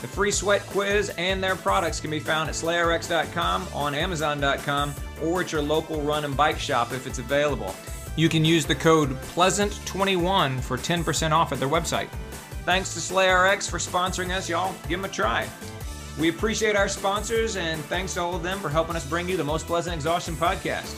The free sweat quiz and their products can be found at slayrx.com, on amazon.com, or at your local run and bike shop if it's available. You can use the code PLEASANT21 for 10% off at their website. Thanks to SlayRx for sponsoring us, y'all. Give them a try. We appreciate our sponsors and thanks to all of them for helping us bring you the Most Pleasant Exhaustion podcast.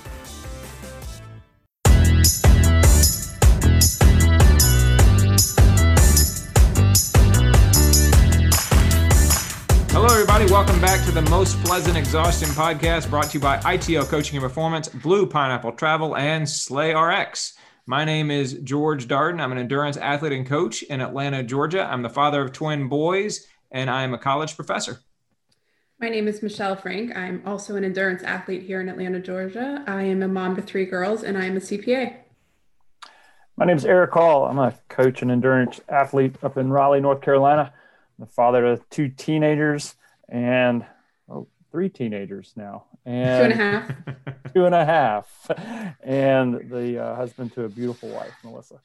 Hello, everybody. Welcome back to the Most Pleasant Exhaustion podcast brought to you by ITL Coaching and Performance, Blue Pineapple Travel, and SlayRx. My name is George Darden. I'm an endurance athlete and coach in Atlanta, Georgia. I'm the father of twin boys, and I'm a college professor. My name is Michelle Frank. I'm also an endurance athlete here in Atlanta, Georgia. I am a mom to three girls, and I am a CPA. My name is Eric Hall. I'm a coach and endurance athlete up in Raleigh, North Carolina the father of two teenagers and oh, three teenagers now, and two and a half, two and a half, and the uh, husband to a beautiful wife, Melissa.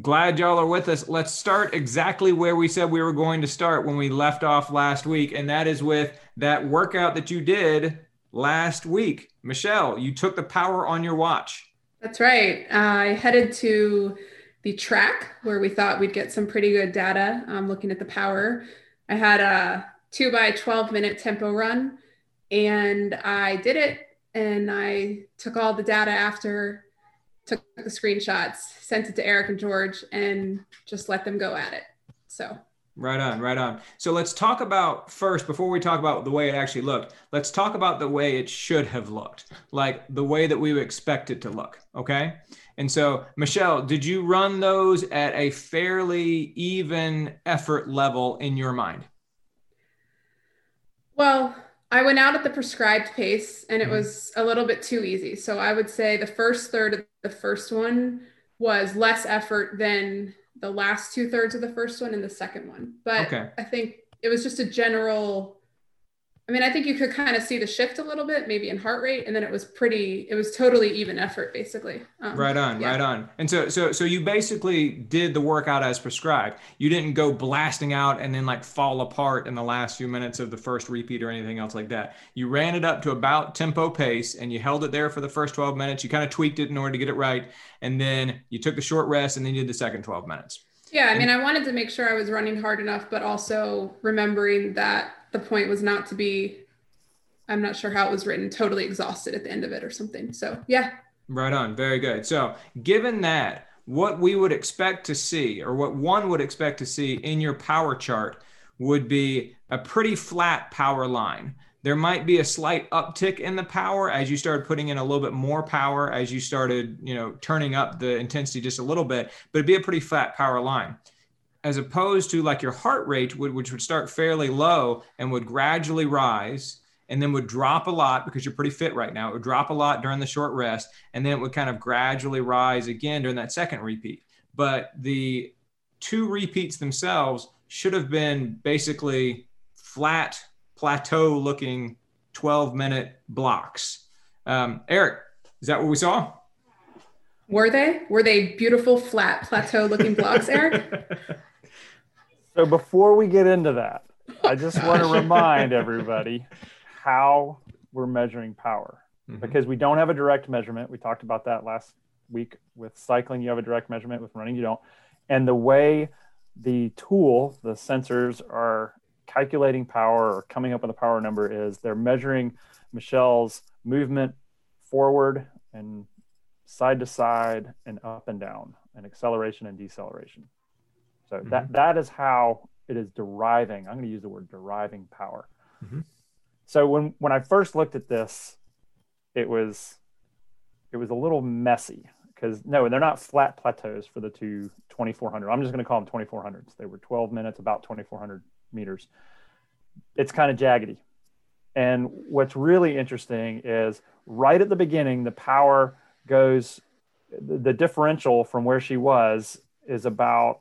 Glad y'all are with us. Let's start exactly where we said we were going to start when we left off last week, and that is with that workout that you did last week. Michelle, you took the power on your watch. That's right. I headed to the track where we thought we'd get some pretty good data um, looking at the power. I had a two by 12 minute tempo run and I did it and I took all the data after, took the screenshots, sent it to Eric and George and just let them go at it. So Right on, right on. So let's talk about first, before we talk about the way it actually looked, let's talk about the way it should have looked, like the way that we expect it to look. Okay. And so, Michelle, did you run those at a fairly even effort level in your mind? Well, I went out at the prescribed pace and it Mhm. was a little bit too easy. So I would say the first third of the first one was less effort than the last two thirds of the first one and the second one. But Okay. I think it was just a general. I mean, I think you could kind of see the shift a little bit, maybe in heart rate, and then it was pretty. It was totally even effort, basically. Um, Right on, yeah. right on. And so, so, so you basically did the workout as prescribed. You didn't go blasting out and then like fall apart in the last few minutes of the first repeat or anything else like that. You ran it up to about tempo pace and you held it there for the first 12 minutes. You kind of tweaked it in order to get it right. And then you took the short rest and then you did the second 12 minutes. Yeah, I mean, I wanted to make sure I was running hard enough, but also remembering that the point was not to be. I'm not sure how it was written. Totally exhausted at the end of it or something. So yeah, Right on. Very good. So, given that, what we would expect to see, or what one would expect to see in your power chart, would be a pretty flat power line. There might be a slight uptick in the power as you started putting in a little bit more power, as you started, you know, turning up the intensity just a little bit, but it'd be a pretty flat power line. As opposed to like your heart rate, would, which would start fairly low and would gradually rise and then would drop a lot because you're pretty fit right now. It would drop a lot during the short rest, and then it would kind of gradually rise again during that second repeat. But the two repeats themselves should have been basically flat plateau looking 12 minute blocks. Um, Eric, is that what we saw? were they? Were they beautiful, flat, plateau-looking blocks, Eric? So before we get into that, I just want to remind everybody how we're measuring power Mhm. because we don't have a direct measurement. We talked about that last week with cycling. You have a direct measurement with running, you don't. And the way the tool, the sensors are calculating power or coming up with a power number is they're measuring Michelle's movement forward and side to side and up and down and acceleration and deceleration. So that that is how it is deriving. I'm going to use the word deriving power. Mhm. So when when I first looked at this, it was it was a little messy because no, they're not flat plateaus for the two 2400. I'm just going to call them 2400s. They were 12 minutes, about 2400 meters. It's kind of jaggedy. And what's really interesting is right at the beginning, the power goes, the, differential from where she was is about,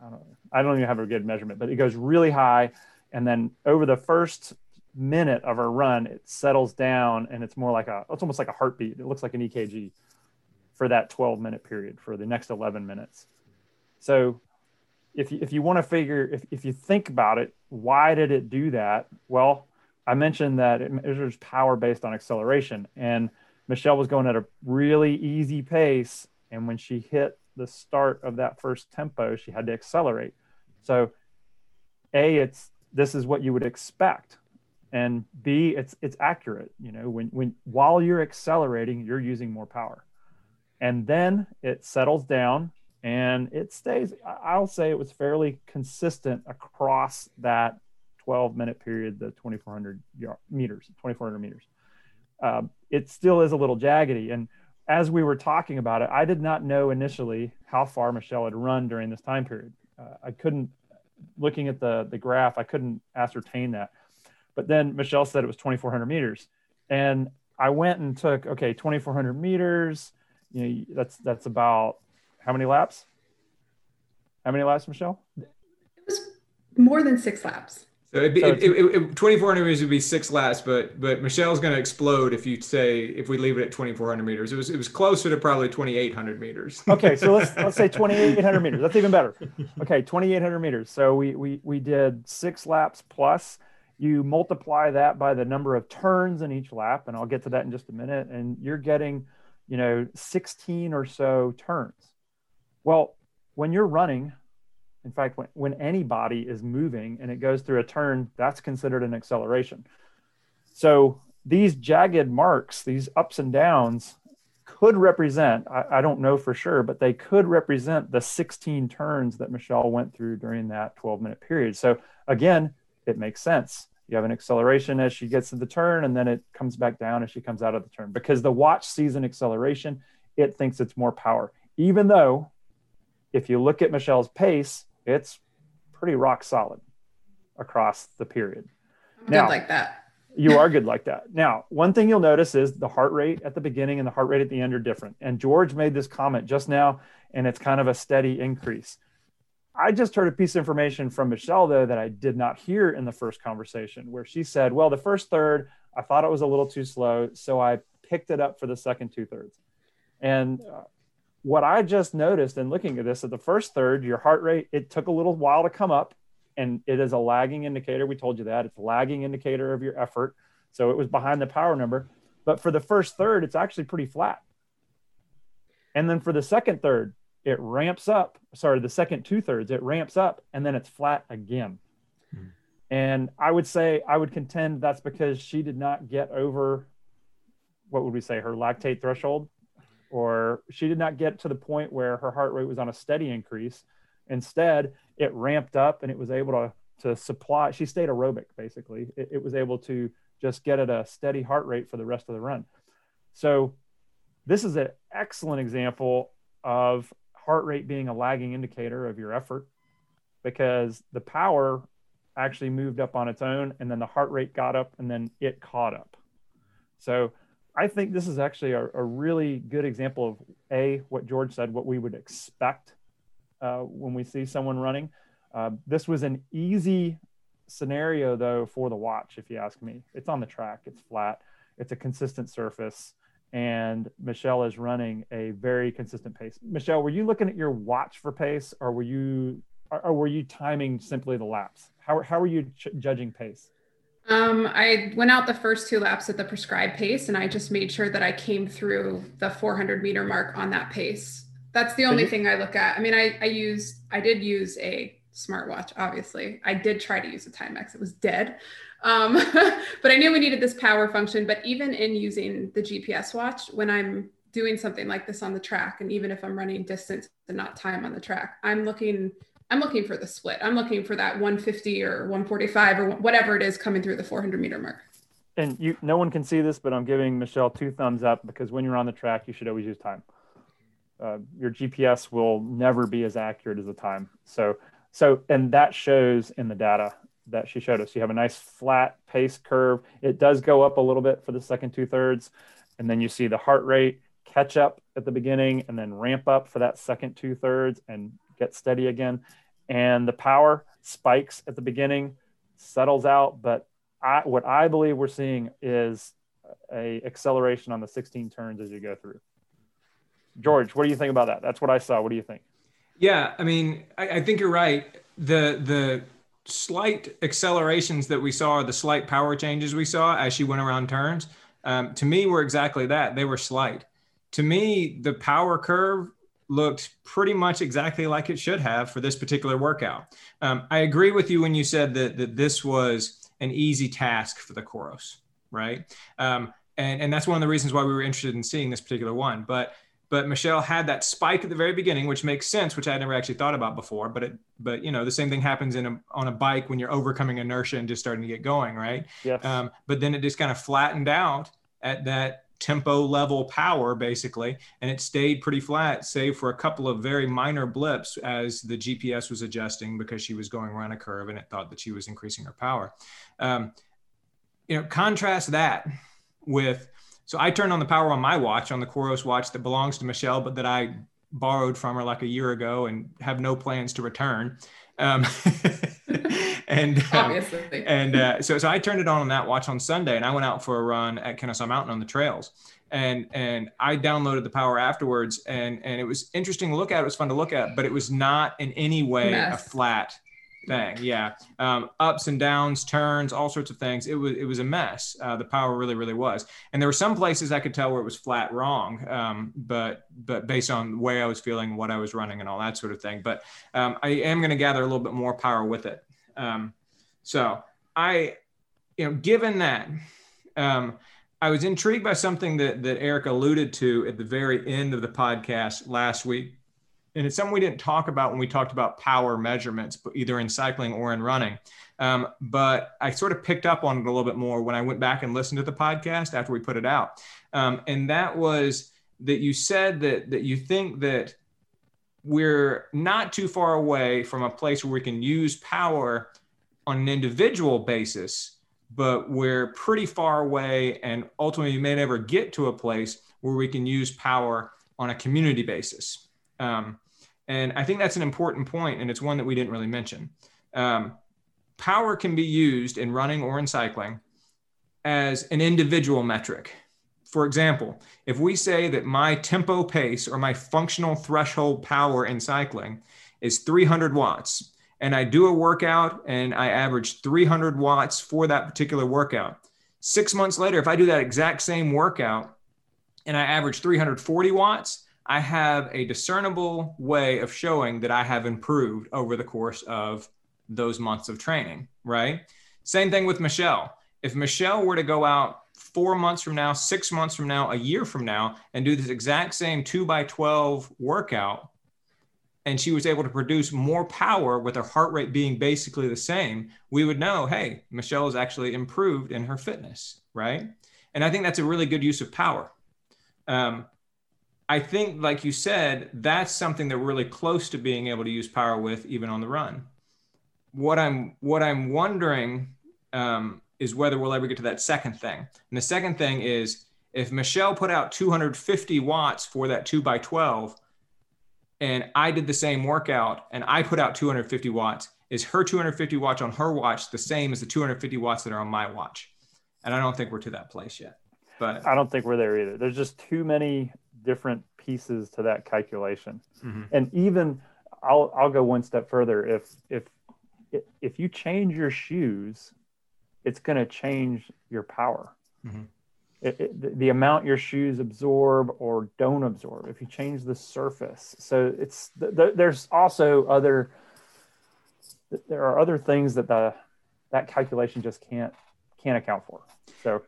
I don't, I don't even have a good measurement, but it goes really high. And then over the first minute of her run, it settles down and it's more like a, it's almost like a heartbeat. It looks like an EKG for that 12 minute period for the next 11 minutes. So if you, if you want to figure, if, if you think about it, why did it do that? Well, I mentioned that it measures power based on acceleration and Michelle was going at a really easy pace. And when she hit the start of that first tempo, she had to accelerate. So A, it's, this is what you would expect and b it's it's accurate you know when when while you're accelerating you're using more power and then it settles down and it stays i'll say it was fairly consistent across that 12 minute period the 2400 yard, meters 2400 meters. Um, it still is a little jaggedy. And as we were talking about it i did not know initially how far michelle had run during this time period. Uh, i couldn't looking at the the graph i couldn't ascertain that. But then Michelle said it was 2,400 meters, and I went and took okay 2,400 meters. You know that's that's about how many laps? How many laps, Michelle? It was more than six laps. So it'd be, So it, it, it, 2400 meters would be six laps, but but Michelle's going to explode if you say if we leave it at 2400 meters. It was it was closer to probably 2800 meters. Okay, so let's let's say 2,800 meters. That's even better. Okay, 2,800 meters. So we we we did six laps plus. You multiply that by the number of turns in each lap, and I'll get to that in just a minute. And you're getting, you know, 16 or so turns. Well, when you're running, in fact, when, when anybody is moving and it goes through a turn, that's considered an acceleration. So these jagged marks, these ups and downs, could represent, I, I, don't know for sure, but they could represent the 16 turns that Michelle went through during that 12 minute period. So again, it makes sense. You have an acceleration as she gets to the turn, and then it comes back down as she comes out of the turn because the watch sees an acceleration. It thinks it's more power, even though if you look at Michelle's pace, it's pretty rock solid across the period. I'm Now- good like that. You are good like that. Now, one thing you'll notice is the heart rate at the beginning and the heart rate at the end are different. And George made this comment just now, and it's kind of a steady increase. I just heard a piece of information from Michelle, though, that I did not hear in the first conversation, where she said, Well, the first third, I thought it was a little too slow. So I picked it up for the second two thirds. And uh, what I just noticed in looking at this at the first third, your heart rate, it took a little while to come up and it is a lagging indicator. We told you that it's a lagging indicator of your effort. So it was behind the power number. But for the first third, it's actually pretty flat. And then for the second third, it ramps up. Sorry, the second two thirds, it ramps up and then it's flat again. Hmm. And I would say, I would contend that's because she did not get over what would we say, her lactate threshold, or she did not get to the point where her heart rate was on a steady increase. Instead, it ramped up and it was able to, to supply, she stayed aerobic basically. It, it was able to just get at a steady heart rate for the rest of the run. So, this is an excellent example of heart rate being a lagging indicator of your effort because the power actually moved up on its own and then the heart rate got up and then it caught up. So I think this is actually a, a really good example of a what George said, what we would expect uh, when we see someone running. Uh, this was an easy scenario though for the watch, if you ask me. It's on the track, it's flat, it's a consistent surface and Michelle is running a very consistent pace. Michelle, were you looking at your watch for pace, or were you, or were you timing simply the laps? How how were you ch- judging pace? Um, I went out the first two laps at the prescribed pace, and I just made sure that I came through the 400 meter mark on that pace. That's the only thing I look at. I mean, I I used, I did use a smartwatch. Obviously, I did try to use a Timex. It was dead. Um, but I knew we needed this power function. But even in using the GPS watch, when I'm doing something like this on the track, and even if I'm running distance and not time on the track, I'm looking. I'm looking for the split. I'm looking for that 150 or 145 or whatever it is coming through the 400 meter mark. And you, no one can see this, but I'm giving Michelle two thumbs up because when you're on the track, you should always use time. Uh, your GPS will never be as accurate as the time. So, so, and that shows in the data that she showed us. You have a nice flat pace curve. It does go up a little bit for the second two thirds. And then you see the heart rate catch up at the beginning and then ramp up for that second two thirds and get steady again. And the power spikes at the beginning, settles out. But I, what I believe we're seeing is a acceleration on the 16 turns as you go through. George, what do you think about that? That's what I saw. What do you think? Yeah, I mean, I, I think you're right. The the slight accelerations that we saw, the slight power changes we saw as she went around turns, um, to me were exactly that. They were slight. To me, the power curve looked pretty much exactly like it should have for this particular workout. Um, I agree with you when you said that, that this was an easy task for the Coros, right? Um, and, and that's one of the reasons why we were interested in seeing this particular one. But but Michelle had that spike at the very beginning, which makes sense, which I had never actually thought about before. But it, but you know, the same thing happens in a, on a bike when you're overcoming inertia and just starting to get going, right? Yes. Um, but then it just kind of flattened out at that tempo level power basically, and it stayed pretty flat, save for a couple of very minor blips as the GPS was adjusting because she was going around a curve and it thought that she was increasing her power. Um, you know, contrast that with so I turned on the power on my watch, on the Coros watch that belongs to Michelle, but that I borrowed from her like a year ago and have no plans to return. Um, and um, and uh, so so I turned it on on that watch on Sunday, and I went out for a run at Kennesaw Mountain on the trails, and and I downloaded the power afterwards, and and it was interesting to look at. It was fun to look at, but it was not in any way Mess. a flat thing. Yeah, um, ups and downs, turns, all sorts of things. It was it was a mess. Uh, the power really really was, and there were some places I could tell where it was flat wrong. Um, but but based on the way I was feeling, what I was running, and all that sort of thing. But um, I am going to gather a little bit more power with it. Um, so I, you know, given that. Um, I was intrigued by something that, that Eric alluded to at the very end of the podcast last week and it's something we didn't talk about when we talked about power measurements, but either in cycling or in running. Um, but I sort of picked up on it a little bit more when I went back and listened to the podcast after we put it out. Um, and that was that you said that that you think that we're not too far away from a place where we can use power on an individual basis but we're pretty far away, and ultimately, we may never get to a place where we can use power on a community basis. Um, and I think that's an important point, and it's one that we didn't really mention. Um, power can be used in running or in cycling as an individual metric. For example, if we say that my tempo pace or my functional threshold power in cycling is 300 watts, and I do a workout and I average 300 watts for that particular workout, six months later, if I do that exact same workout and I average 340 watts, I have a discernible way of showing that I have improved over the course of those months of training, right? Same thing with Michelle. If Michelle were to go out four months from now, six months from now, a year from now, and do this exact same two by 12 workout, and she was able to produce more power with her heart rate being basically the same, we would know, hey, Michelle has actually improved in her fitness, right? And I think that's a really good use of power. Um, I think, like you said, that's something that we're really close to being able to use power with, even on the run. What I'm what I'm wondering um, is whether we'll ever get to that second thing. And the second thing is if Michelle put out 250 watts for that two by 12, and I did the same workout and I put out 250 watts, is her 250 watts on her watch the same as the 250 watts that are on my watch? And I don't think we're to that place yet. But I don't think we're there either. There's just too many different pieces to that calculation. Mm-hmm. And even I'll I'll go one step further. If if if you change your shoes, it's going to change your power. Mm-hmm. It, it, the amount your shoes absorb or don't absorb. If you change the surface, so it's th- there's also other there are other things that the that calculation just can't can't account for. So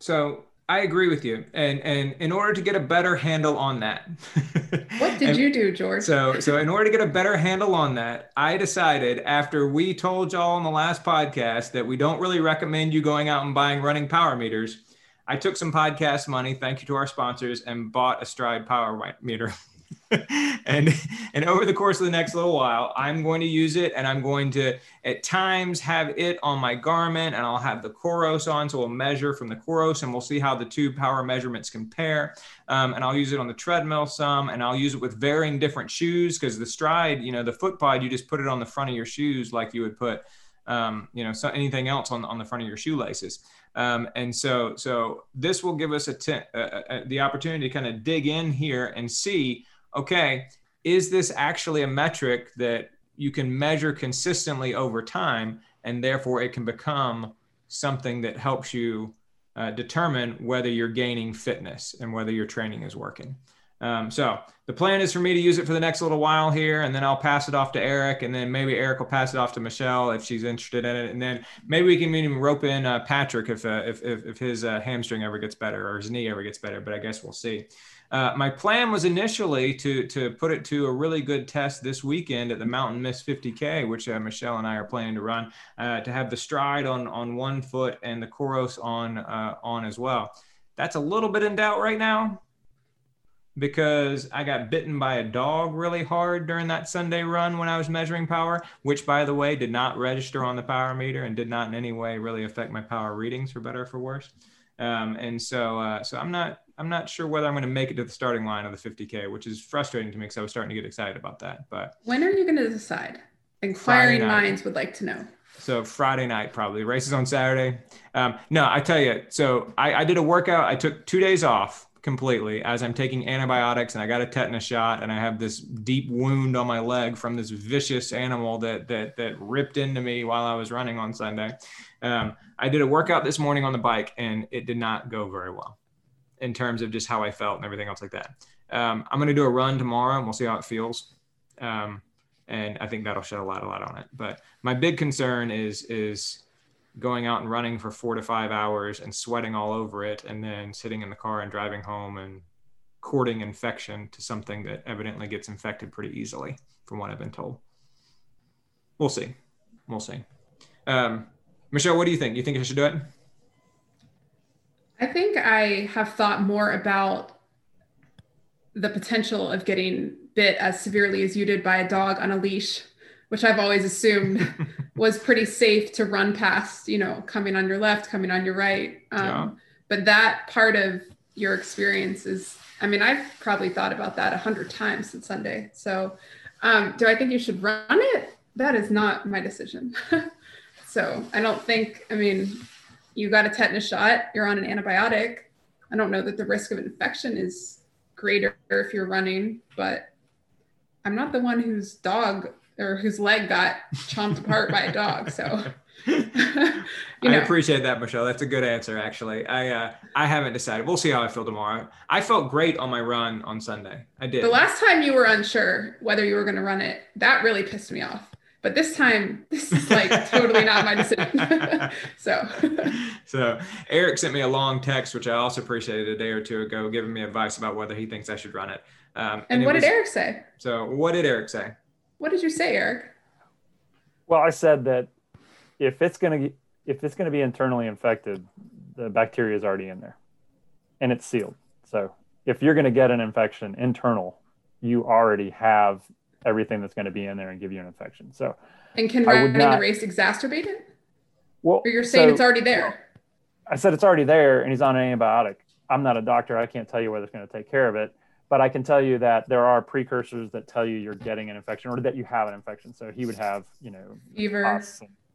so I agree with you. And and in order to get a better handle on that. what did you do, George? So so in order to get a better handle on that, I decided after we told y'all on the last podcast that we don't really recommend you going out and buying running power meters. I took some podcast money, thank you to our sponsors, and bought a Stryd power meter. and and over the course of the next little while i'm going to use it and i'm going to at times have it on my Garmin, and i'll have the Coros on so we'll measure from the Coros and we'll see how the two power measurements compare. Um, and i'll use it on the treadmill some and i'll use it with varying different shoes because the Stryd, you know the foot pod, you just put it on the front of your shoes like you would put um, you know so anything else on, on the front of your shoelaces. Um, and so so this will give us a the opportunity to kind of dig in here and see okay, is this actually a metric that you can measure consistently over time and therefore it can become something that helps you uh, determine whether you're gaining fitness and whether your training is working. Um, so the plan is for me to use it for the next little while here, and then I'll pass it off to Eric, and then maybe Eric will pass it off to Michelle if she's interested in it, and then maybe we can even rope in uh, Patrick if, uh, if, if if his uh, hamstring ever gets better or his knee ever gets better. But I guess we'll see. Uh, my plan was initially to to put it to a really good test this weekend at the Mountain Mist 50K, which uh, Michelle and I are planning to run, uh, to have the Stryd on on one foot and the Coros on uh, on as well. That's a little bit in doubt right now because I got bitten by a dog really hard during that Sunday run when I was measuring power, which by the way did not register on the power meter and did not in any way really affect my power readings for better or for worse. Um, and so, uh, so I'm not, I'm not sure whether I'm going to make it to the starting line of the 50k, which is frustrating to me because I was starting to get excited about that. But when are you going to decide? Inquiring minds would like to know. So Friday night, probably races on Saturday. Um, no, I tell you. So I, I did a workout. I took two days off completely as I'm taking antibiotics and I got a tetanus shot and I have this deep wound on my leg from this vicious animal that that that ripped into me while I was running on Sunday. Um, I did a workout this morning on the bike and it did not go very well in terms of just how I felt and everything else like that. Um, I'm going to do a run tomorrow and we'll see how it feels. Um, and I think that'll shed a lot, a lot on it. But my big concern is, is going out and running for four to five hours and sweating all over it and then sitting in the car and driving home and courting infection to something that evidently gets infected pretty easily from what I've been told. We'll see. We'll see. Um, Michelle, what do you think? You think I should do it? I think I have thought more about the potential of getting bit as severely as you did by a dog on a leash which I've always assumed was pretty safe to run past, you know, coming on your left, coming on your right. Um, yeah. But that part of your experience is, I mean, I've probably thought about that a hundred times since Sunday. So, um, do I think you should run it? That is not my decision. so, I don't think, I mean, you got a tetanus shot, you're on an antibiotic. I don't know that the risk of infection is greater if you're running, but I'm not the one whose dog or whose leg got chomped apart by a dog. So you know. I appreciate that, Michelle. That's a good answer, actually. I uh, I haven't decided. We'll see how I feel tomorrow. I felt great on my run on Sunday. I did. The last time you were unsure whether you were going to run it, that really pissed me off. But this time, this is like totally not my decision. so, so Eric sent me a long text, which I also appreciated a day or two ago, giving me advice about whether he thinks I should run it. Um, and, and what was, did Eric say? So, what did Eric say? What did you say, Eric? Well, I said that if it's going to if it's going to be internally infected, the bacteria is already in there, and it's sealed. So if you're going to get an infection internal, you already have everything that's going to be in there and give you an infection. So and can running not, the race exacerbate it? Well, or you're saying so, it's already there. I said it's already there, and he's on an antibiotic. I'm not a doctor. I can't tell you whether it's going to take care of it but I can tell you that there are precursors that tell you you're getting an infection or that you have an infection. So he would have, you know, fever,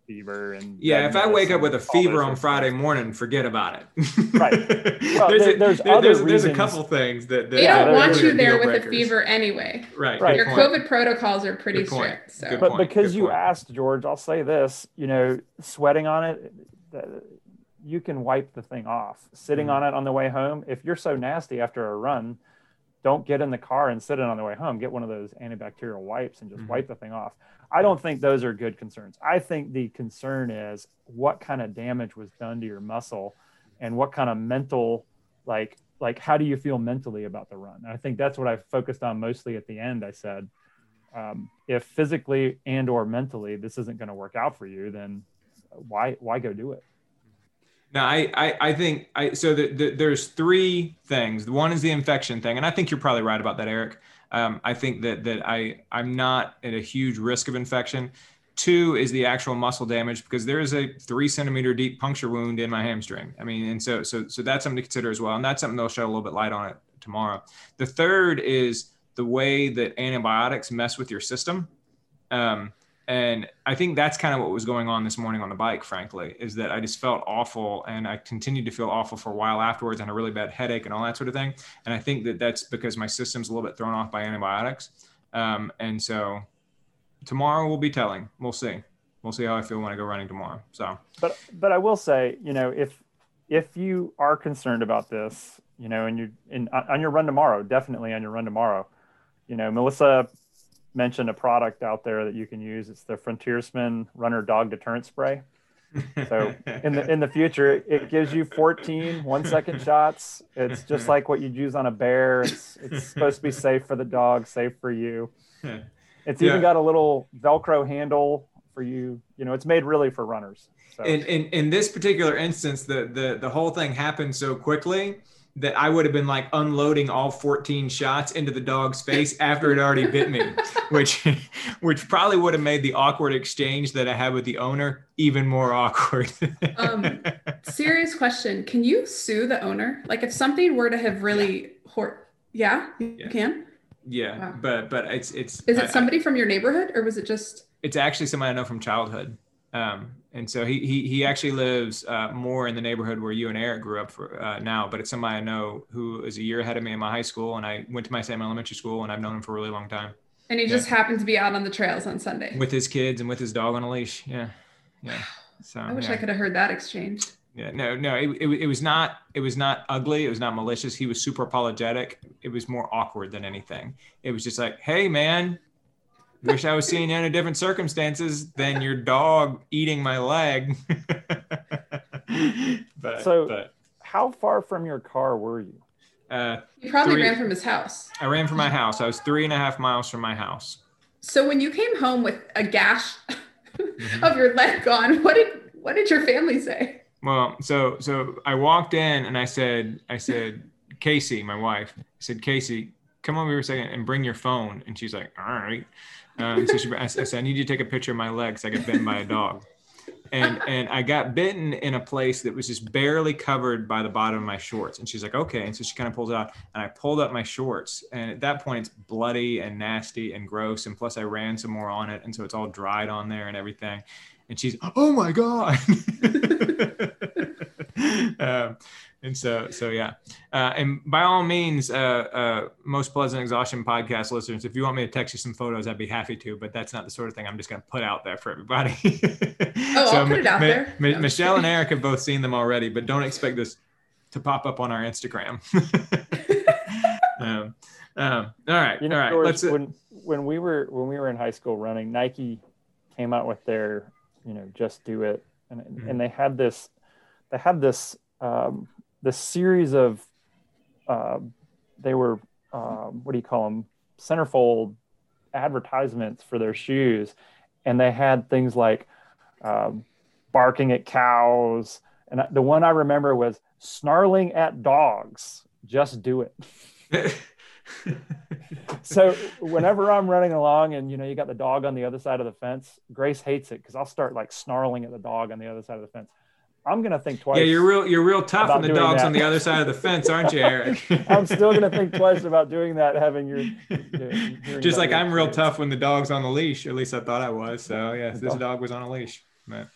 fever, and yeah. If I wake up with a fever on Friday morning, forget about it. right. Well, there's, a, there's, there's, there's, a couple things that, that they don't want you there with a fever anyway. Right. Right. Your COVID protocols are pretty strict. So. But because you asked George, I'll say this: you know, sweating on it. You can wipe the thing off. Sitting mm-hmm. on it on the way home, if you're so nasty after a run, don't get in the car and sit in on the way home. Get one of those antibacterial wipes and just mm-hmm. wipe the thing off. I don't think those are good concerns. I think the concern is what kind of damage was done to your muscle and what kind of mental like like how do you feel mentally about the run? I think that's what I focused on mostly at the end. I said, um, if physically and or mentally this isn't going to work out for you, then why why go do it? No, I, I, I think I so the, the, there's three things. One is the infection thing, and I think you're probably right about that, Eric. Um, I think that that I I'm not at a huge risk of infection. Two is the actual muscle damage because there is a three centimeter deep puncture wound in my hamstring. I mean, and so so so that's something to consider as well, and that's something they'll shed a little bit light on it tomorrow. The third is the way that antibiotics mess with your system. Um, and I think that's kind of what was going on this morning on the bike, frankly, is that I just felt awful and I continued to feel awful for a while afterwards and a really bad headache and all that sort of thing. And I think that that's because my system's a little bit thrown off by antibiotics. Um, and so tomorrow we'll be telling. We'll see. We'll see how I feel when I go running tomorrow. So, but, but I will say, you know, if, if you are concerned about this, you know, and you're in on your run tomorrow, definitely on your run tomorrow, you know, Melissa mentioned a product out there that you can use. It's the Frontiersman Runner Dog Deterrent Spray. So in the in the future, it gives you 14 one second shots. It's just like what you'd use on a bear. It's it's supposed to be safe for the dog, safe for you. It's even yeah. got a little Velcro handle for you. You know, it's made really for runners. So. In, in in this particular instance, the the the whole thing happened so quickly that I would have been like unloading all 14 shots into the dog's face after it already bit me, which which probably would have made the awkward exchange that I had with the owner even more awkward. um, serious question: Can you sue the owner? Like, if something were to have really yeah. hurt, yeah, you yeah. can. Yeah, wow. but but it's it's. Is it somebody I, from your neighborhood, or was it just? It's actually somebody I know from childhood. Um, and so he he, he actually lives uh, more in the neighborhood where you and Eric grew up for uh, now. But it's somebody I know who is a year ahead of me in my high school, and I went to my same elementary school, and I've known him for a really long time. And he yeah. just happened to be out on the trails on Sunday with his kids and with his dog on a leash. Yeah, yeah. So I wish yeah. I could have heard that exchange. Yeah, no, no, it, it, it was not it was not ugly. It was not malicious. He was super apologetic. It was more awkward than anything. It was just like, hey, man, Wish I was seeing you under different circumstances than your dog eating my leg. but, so, but, how far from your car were you? Uh, he probably three, ran from his house. I ran from my house. I was three and a half miles from my house. So when you came home with a gash mm-hmm. of your leg gone, what did what did your family say? Well, so so I walked in and I said I said Casey, my wife, I said Casey, come over here a second and bring your phone. And she's like, all right. Um, so she, I said, I need you to take a picture of my legs. I get bitten by a dog. And, and I got bitten in a place that was just barely covered by the bottom of my shorts. And she's like, okay. And so she kind of pulls it out and I pulled up my shorts. And at that point, it's bloody and nasty and gross. And plus, I ran some more on it. And so it's all dried on there and everything. And she's, oh my God. um, and so so yeah. Uh, and by all means uh, uh, most pleasant exhaustion podcast listeners if you want me to text you some photos i'd be happy to but that's not the sort of thing i'm just going to put out there for everybody. Oh so i'll put it out there. Michelle and eric have both seen them already but don't expect this to pop up on our instagram. Um, um, all right you know, all right George, let's uh, when when we were when we were in high school running nike came out with their you know just do it. And, mm-hmm. and they had this they had this um, the series of uh, they were um, what do you call them centerfold advertisements for their shoes. And they had things like um, barking at cows. And the one i remember was snarling at dogs. Just do it. So whenever i'm running along and you know you got the dog on the other side of the fence grace hates it because i'll start like snarling at the dog on the other side of the fence I'm gonna think twice. Yeah, you're real. You're real tough on the dogs that. on the other side of the fence, aren't you, Eric? I'm still gonna think twice about doing that. Having your, just like I'm real tough when the dog's on the leash. At least I thought I was. So yeah, this dog was on a leash. But,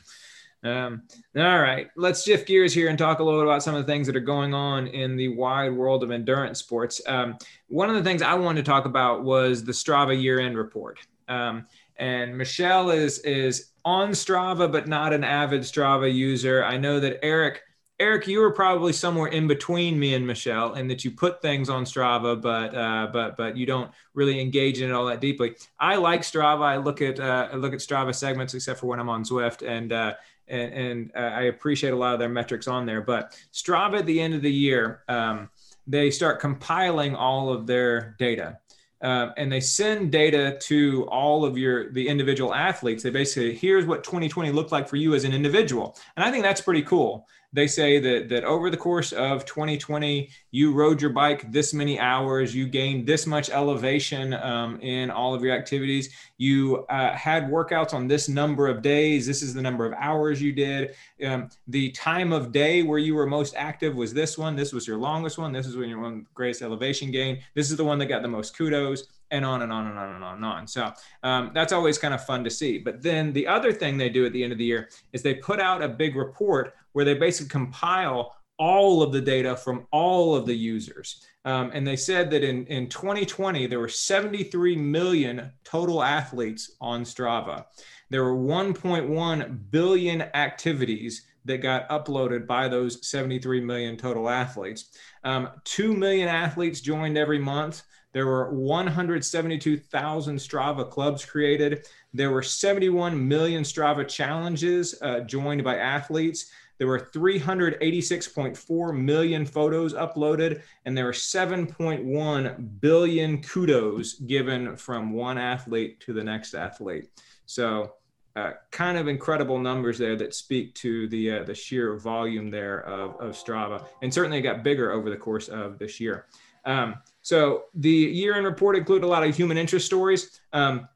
um, all right, let's shift gears here and talk a little bit about some of the things that are going on in the wide world of endurance sports. Um, one of the things I wanted to talk about was the Strava year-end report. Um, and Michelle is is on Strava, but not an avid Strava user. I know that Eric, Eric, you were probably somewhere in between me and Michelle, and that you put things on Strava, but uh, but but you don't really engage in it all that deeply. I like Strava. I look at uh, I look at Strava segments, except for when I'm on Zwift, and uh, and, and uh, I appreciate a lot of their metrics on there. But Strava at the end of the year, um, they start compiling all of their data uh, and they send data to all of your the individual athletes. They basically here's what 2020 looked like for you as an individual. And i think that's pretty cool they say that that over the course of 2020 you rode your bike this many hours you gained this much elevation um, in all of your activities. You uh, had workouts on this number of days this is the number of hours you did. Um, the time of day where you were most active was this one this was your longest one this is when you won the greatest elevation gain. This is the one that got the most kudos and on and on and on and on and on. So um, that's always kind of fun to see. But then the other thing they do at the end of the year is they put out a big report where they basically compile all of the data from all of the users. Um, and they said that in, in 2020, there were 73 million total athletes on Strava. There were 1.1 billion activities that got uploaded by those 73 million total athletes. Um, 2 million athletes joined every month. There were 172,000 Strava clubs created. There were 71 million Strava challenges uh, joined by athletes. There were 386.4 million photos uploaded, and there were 7.1 billion kudos given from one athlete to the next athlete. So, uh, kind of incredible numbers there that speak to the uh, the sheer volume there of, of Strava, and certainly it got bigger over the course of this year. Um, so the year-end report included a lot of human interest stories. Um,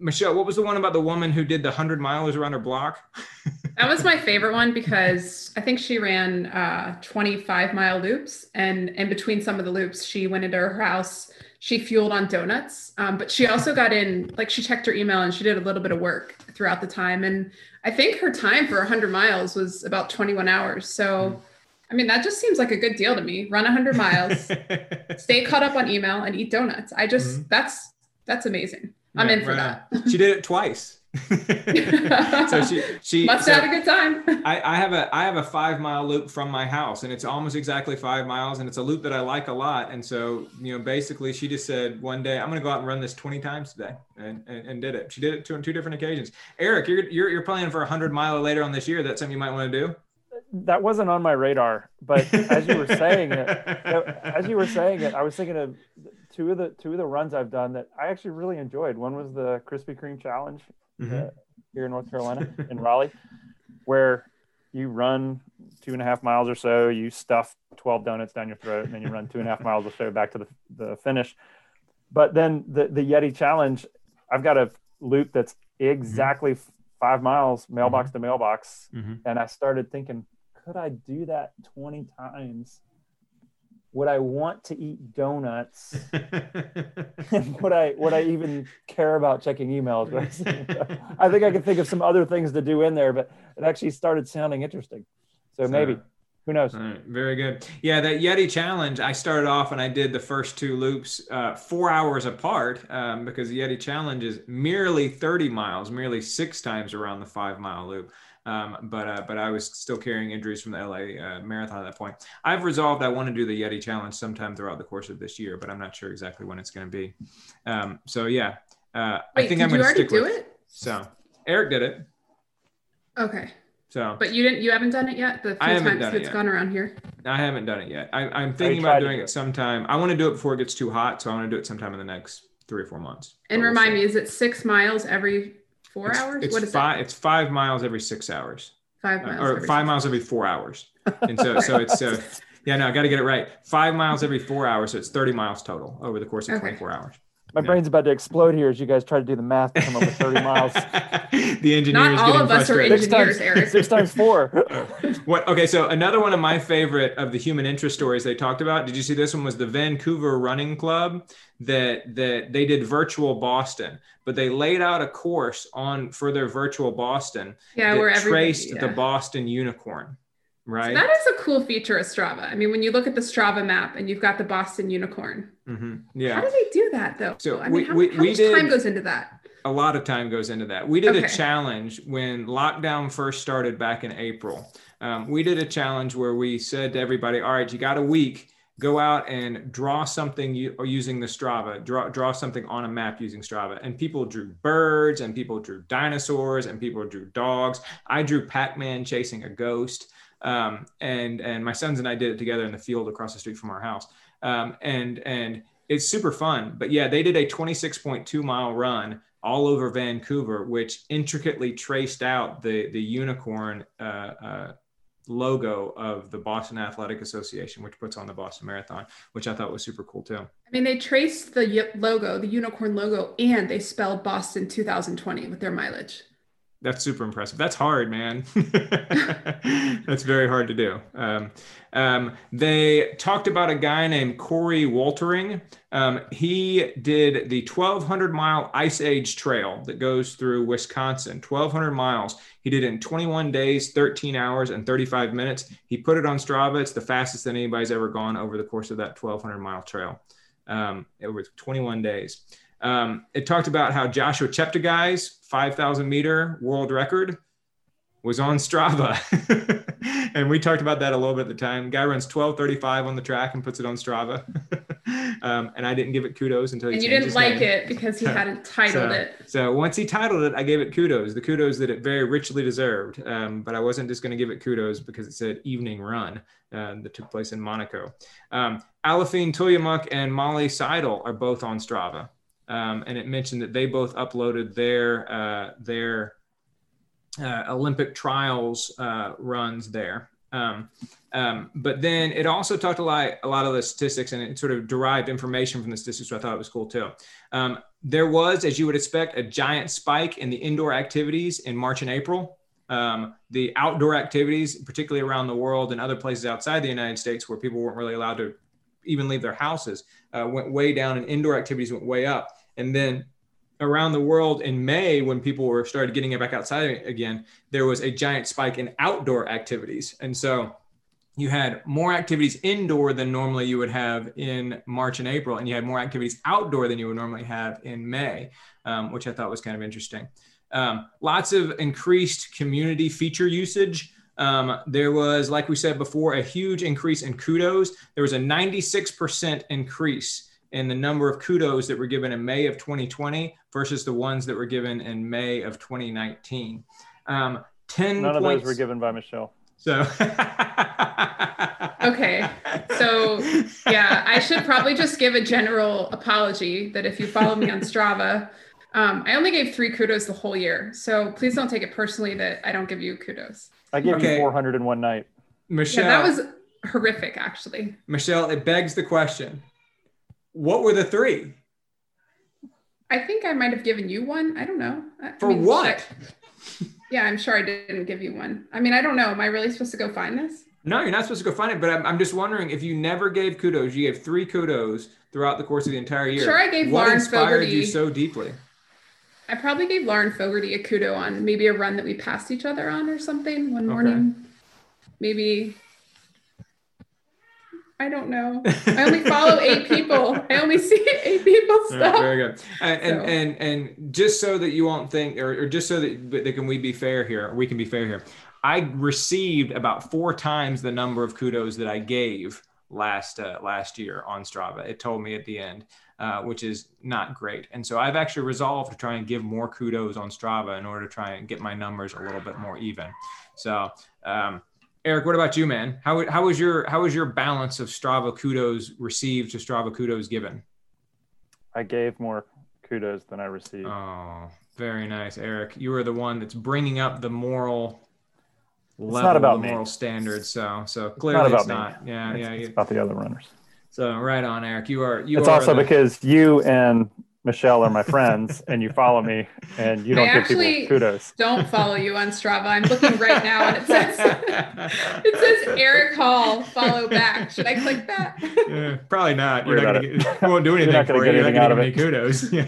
Michelle, what was the one about the woman who did the hundred miles around her block? that was my favorite one because I think she ran uh, 25 mile loops, and in between some of the loops, she went into her house. She fueled on donuts, um, but she also got in, like, she checked her email and she did a little bit of work throughout the time. And I think her time for 100 miles was about 21 hours. So. Mm I mean, that just seems like a good deal to me. Run 100 miles, stay caught up on email, and eat donuts. I just mm-hmm. that's that's amazing. I'm yeah, in for right that. she did it twice. so she she must so have a good time. I, I have a I have a five mile loop from my house, and it's almost exactly five miles, and it's a loop that I like a lot. And so you know, basically, she just said one day I'm going to go out and run this 20 times today, and, and, and did it. She did it two, on two different occasions. Eric, you're you're, you're planning for a hundred mile later on this year. That's something you might want to do that wasn't on my radar, but as you were saying it, as you were saying it, I was thinking of two of the two of the runs I've done that I actually really enjoyed. One was the Krispy Kreme Challenge mm-hmm. uh, here in North Carolina in Raleigh, where you run two and a half miles or so, you stuff 12 donuts down your throat, and then you run two and a half miles or so back to the, the finish. But then the, the Yeti Challenge, I've got a loop that's exactly five miles mailbox to mailbox, Mhm. and I started thinking, could I do that 20 times? Would I want to eat donuts? and would I would I even care about checking emails? I think I could think of some other things to do in there, but it actually started sounding interesting. So maybe, who knows? Right, very good. Yeah, that Yeti challenge. I started off and I did the first two loops uh, four hours apart um, because the Yeti challenge is merely 30 miles, merely six times around the five mile loop. Um, but uh, but I was still carrying injuries from the LA uh, marathon at that point. I've resolved I want to do the Yeti challenge sometime throughout the course of this year, but I'm not sure exactly when it's going to be. Um, so yeah, uh, I think I'm going to stick do with. it? So Eric did it. Okay, So but you didn't. You haven't done it yet. The few I haven't times done it it's yet. gone around here. I haven't done it yet. I, I'm thinking tried about doing it it. sometime. I want to do it before it gets too hot, so I want to do it sometime in the next three or four months. And But we'll remind me, is it six miles every four It's, hours? It's what is five. it? It's five miles every six hours, Five miles. or every five miles every four hours. And so, so it's uh, yeah, no, I got to get it right. Five miles every four hours, so it's 30 miles total over the course of Okay. 24 hours. My Yeah. brain's about to explode here as you guys try to do the math to come up with 30 miles. the engineers. Not all getting of us are frustrated. Six engineers, times, Eric. six times four. What? Okay, so another one of my favorite of the human interest stories they talked about. Did you see this one? Was the Vancouver Running Club that that they did virtual Boston, but they laid out a course on for their virtual Boston Yeah, that where everybody. traced the. Boston Unicorn, right? That is a cool feature of Strava. I mean, when you look at the Strava map and you've got the Boston Unicorn, hmm how do they do that though? So I mean, we- how, we- how we much did- time goes into that? a lot of time goes into that. We did a challenge when lockdown first started back in April. Um, we did a challenge where we said to everybody, "All right, you got a week." Go out and draw something using the Strava. Draw draw something on a map using Strava. And people drew birds, and people drew dinosaurs, and people drew dogs. I drew Pac-Man chasing a ghost. Um, and and my sons and I did it together in the field across the street from our house. Um, and and it's super fun. But yeah, they did a 26.2 mile run all over Vancouver, which intricately traced out the the unicorn uh, uh, logo of the Boston Athletic Association, which puts on the Boston Marathon, which I thought was super cool too. I mean, they traced the logo, the unicorn logo, and they spelled Boston 2020 with their mileage. That's super impressive. That's hard, man. That's very hard to do. Um, um, they talked about a guy named Coree Woltering. Um, he did the 1,200 mile Ice Age Trail that goes through Wisconsin. 1,200 miles. He did it in 21 days, 13 hours, and 35 minutes. He put it on Strava. It's the fastest that anybody's ever gone over the course of that 1,200 mile trail. Um, it was 21 days. Um, it talked about how Joshua Cheptegei's 5,000 meter world record was on Strava. and we talked about that a little bit at the time. Guy runs 1235 on the track and puts it on Strava. um, and I didn't give it kudos until he And you didn't like name. it because he hadn't titled So- it. So once he titled it, I gave it kudos, the kudos that it very richly deserved. Um, but I wasn't just going to give it kudos because it said evening run uh, that took place in Monaco. Um, Aliphine Tuliamuk and Molly Seidel are both on Strava. Um, and it mentioned that they both uploaded their uh, their uh, Olympic trials uh, runs there. Um, um, but then it also talked a lot, a lot of the statistics and it sort of derived information from the statistics, so I thought it was cool too. Um, there was, as you would expect, a giant spike in the indoor activities in March and April. Um, the outdoor activities, particularly around the world and other places outside the United States where people weren't really allowed to even leave their houses, uh, went way down and indoor activities went way up. And then around the world in May, when people were started getting back outside again, there was a giant spike in outdoor activities. And so you had more activities indoor than normally you would have in March and April, and you had more activities outdoor than you would normally have in May, um, which I thought was kind of interesting. Um, lots of increased community feature usage. Um, there was, like we said before, a huge increase in kudos. There was a 96% increase in the number of kudos that were given in May of 2020 versus the ones that were given in May of 2019. Um, 10 None of points. those were given by Michelle. So Okay. So, Yeah, I should probably just give a general apology that if you follow me on Strava, um, I only gave three kudos the whole year. So please don't take it personally that I don't give you kudos. I gave Okay. you 400 in one night. Michelle, Yeah, that was horrific, actually. Michelle, it begs the question: What were the three? I think I might have given you one. I don't know. I For mean, what? shit. Yeah, I'm sure I didn't give you one. I mean, I don't know. Am I really supposed to go find this? No, you're not supposed to go find it, but I'm, I'm just wondering if you never gave kudos, you gave three kudos throughout the course of the entire year. Sure, I gave What Lauren inspired you so deeply? I probably gave Lauren Fogarty a kudo on maybe a run that we passed each other on or something one Okay. morning. Maybe. I don't know. I only follow eight people. I only see eight people All right, stuff. very good. And, and and and just so that you won't think, or, or just so that, that can we be fair here, we can be fair here. I received about four times the number of kudos that I gave last uh, last year on Strava. It told me at the end, uh, which is not great. And so I've actually resolved to try and give more kudos on Strava in order to try and get my numbers a little bit more even. So. Um, Eric, what about you, man? How, how was your how was your balance of Strava kudos received to Strava kudos given? I gave more kudos than I received. Oh, very nice, Eric. You are the one that's bringing up the moral level, not about the me. moral standards. So, so clearly about it's me. not. Yeah, it's, yeah. it's you- about the other runners. so, right on, Eric. You are. You it's are also the- because you and Michelle are my friends, and you follow me, and you don't give actually- people kudos. Don't follow you on Strava. I'm looking right now and it says it says Eric Hall, follow back. Should I click that? Yeah, probably not. Worry You're not gonna get, you won't do You're anything not gonna for get you. You're not gonna of give any kudos. Yeah.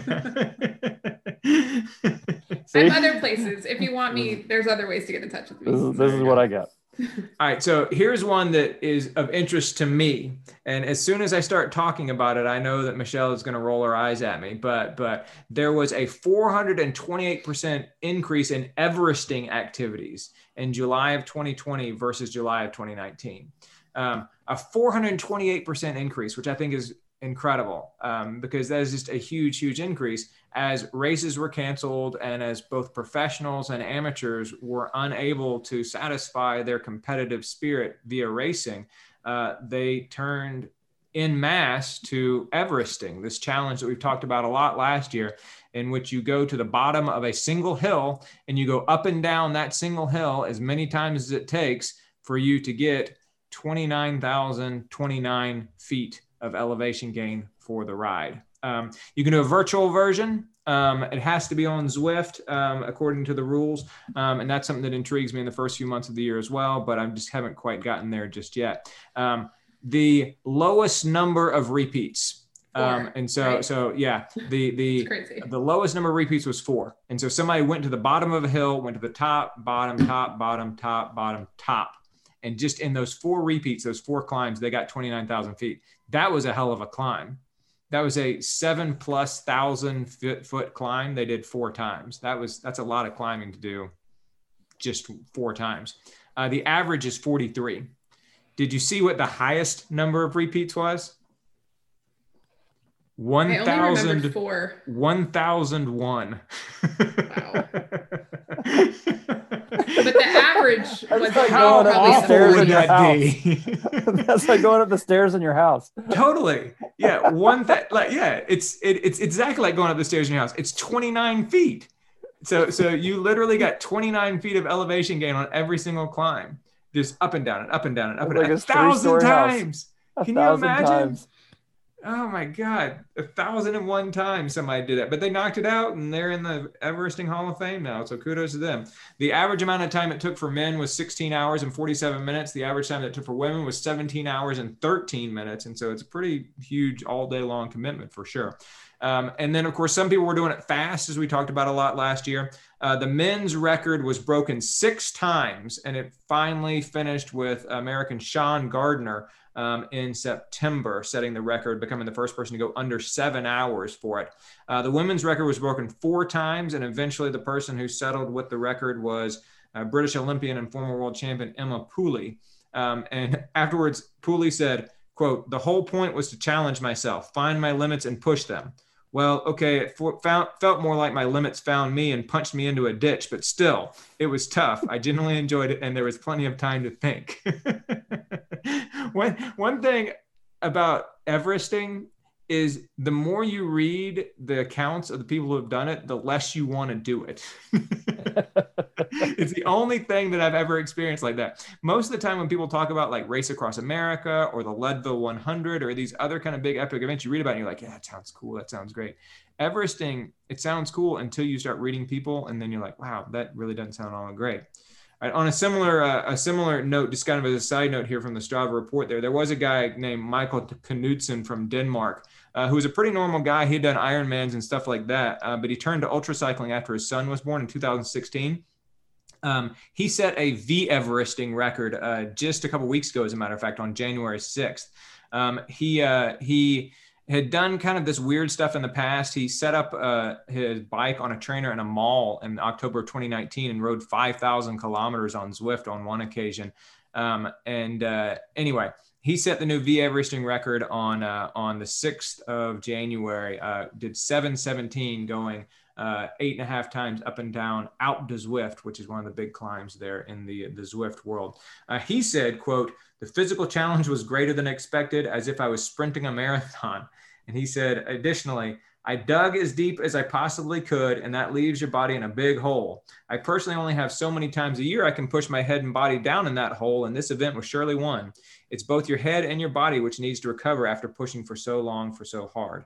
I'm other places. If you want me, there's other ways to get in touch with me. this is, this is what I get. All right, so here's one that is of interest to me, and as soon as I start talking about it, I know that Michelle is going to roll her eyes at me. But but there was a 428 percent increase in Everesting activities in July of 2020 versus July of 2019. Um, a 428 percent increase, which I think is incredible um, because that is just a huge, huge increase as races were canceled and as both professionals and amateurs were unable to satisfy their competitive spirit via racing, uh, they turned in mass to Everesting, this challenge that we've talked about a lot last year, in which you go to the bottom of a single hill and you go up and down that single hill as many times as it takes for you to get 29,029 feet of elevation gain for the ride. Um, you can do a virtual version. Um, it has to be on Zwift um, according to the rules, um, and that's something that intrigues me in the first few months of the year as well. But I just haven't quite gotten there just yet. Um, the lowest number of repeats, um, and so right? so yeah, the the the lowest number of repeats was four. And so somebody went to the bottom of a hill, went to the top, bottom, top, bottom, top, bottom, top. And just in those four repeats, those four climbs, they got 29,000 feet. That was a hell of a climb. That was a seven plus thousand foot, foot climb. They did four times. That was, that's a lot of climbing to do just four times. Uh, the average is 43. Did you see what the highest number of repeats was? I only remembered 1,000. four. 1001. Wow. But the average That's was like How going up the stairs awful in would your that be? That's like going up the stairs in your house. totally. Yeah. One that like yeah, it's it, it's exactly like going up the stairs in your house. It's 29 feet. So so you literally got 29 feet of elevation gain on every single climb. Just up and down and up and down and up and Like down. a thousand thousand three-story house. times. A Can you thousand imagine? times. Oh my God. A thousand and one times somebody did that but they knocked it out and they're in the Everesting Hall of Fame now. So kudos to them. The average amount of time it took for men was 16 hours and 47 minutes. The average time that it took for women was 17 hours and 13 minutes. And so it's a pretty huge all day long commitment for sure. Um, and then, of course, some people were doing it fast, as we talked about a lot last year. Uh, the men's record was broken six times, and it finally finished with American Sean Gardner um, in September, setting the record, becoming the first person to go under seven hours for it. Uh, the women's record was broken four times, and eventually the person who settled with the record was uh, British Olympian and former world champion Emma Pooley. Um, and afterwards, Pooley said, quote, the whole point was to challenge myself, find my limits and push them. Well, okay, it for, found, felt more like my limits found me and punched me into a ditch, but still, it was tough. I genuinely enjoyed it, and there was plenty of time to think. one, one thing about Everesting is the more you read the accounts of the people who have done it, the less you want to do it. it's the only thing that I've ever experienced like that. Most of the time, when people talk about like Race Across America or the Leadville 100 or these other kind of big epic events, you read about and you're like, yeah, that sounds cool. That sounds great. Everesting, it sounds cool until you start reading people, and then you're like, wow, that really doesn't sound all great. Right, on a similar uh, a similar note, just kind of as a side note here from the Strava report, there there was a guy named Michael Knudsen from Denmark uh, who was a pretty normal guy. He'd done Ironmans and stuff like that, uh, but he turned to ultra cycling after his son was born in 2016. Um, he set a V Everesting record uh, just a couple weeks ago, as a matter of fact, on January 6th. Um, he uh, he had done kind of this weird stuff in the past. He set up uh, his bike on a trainer in a mall in October of 2019 and rode 5,000 kilometers on Zwift on one occasion. Um, and uh, anyway, he set the new V Everesting record on uh, on the 6th of January. Uh, did 717 going uh, eight and a half times up and down Alpe de Zwift, which is one of the big climbs there in the the Zwift world. Uh, he said, "quote The physical challenge was greater than expected, as if I was sprinting a marathon." And he said, additionally. I dug as deep as I possibly could, and that leaves your body in a big hole. I personally only have so many times a year I can push my head and body down in that hole, and this event was surely one. It's both your head and your body which needs to recover after pushing for so long, for so hard.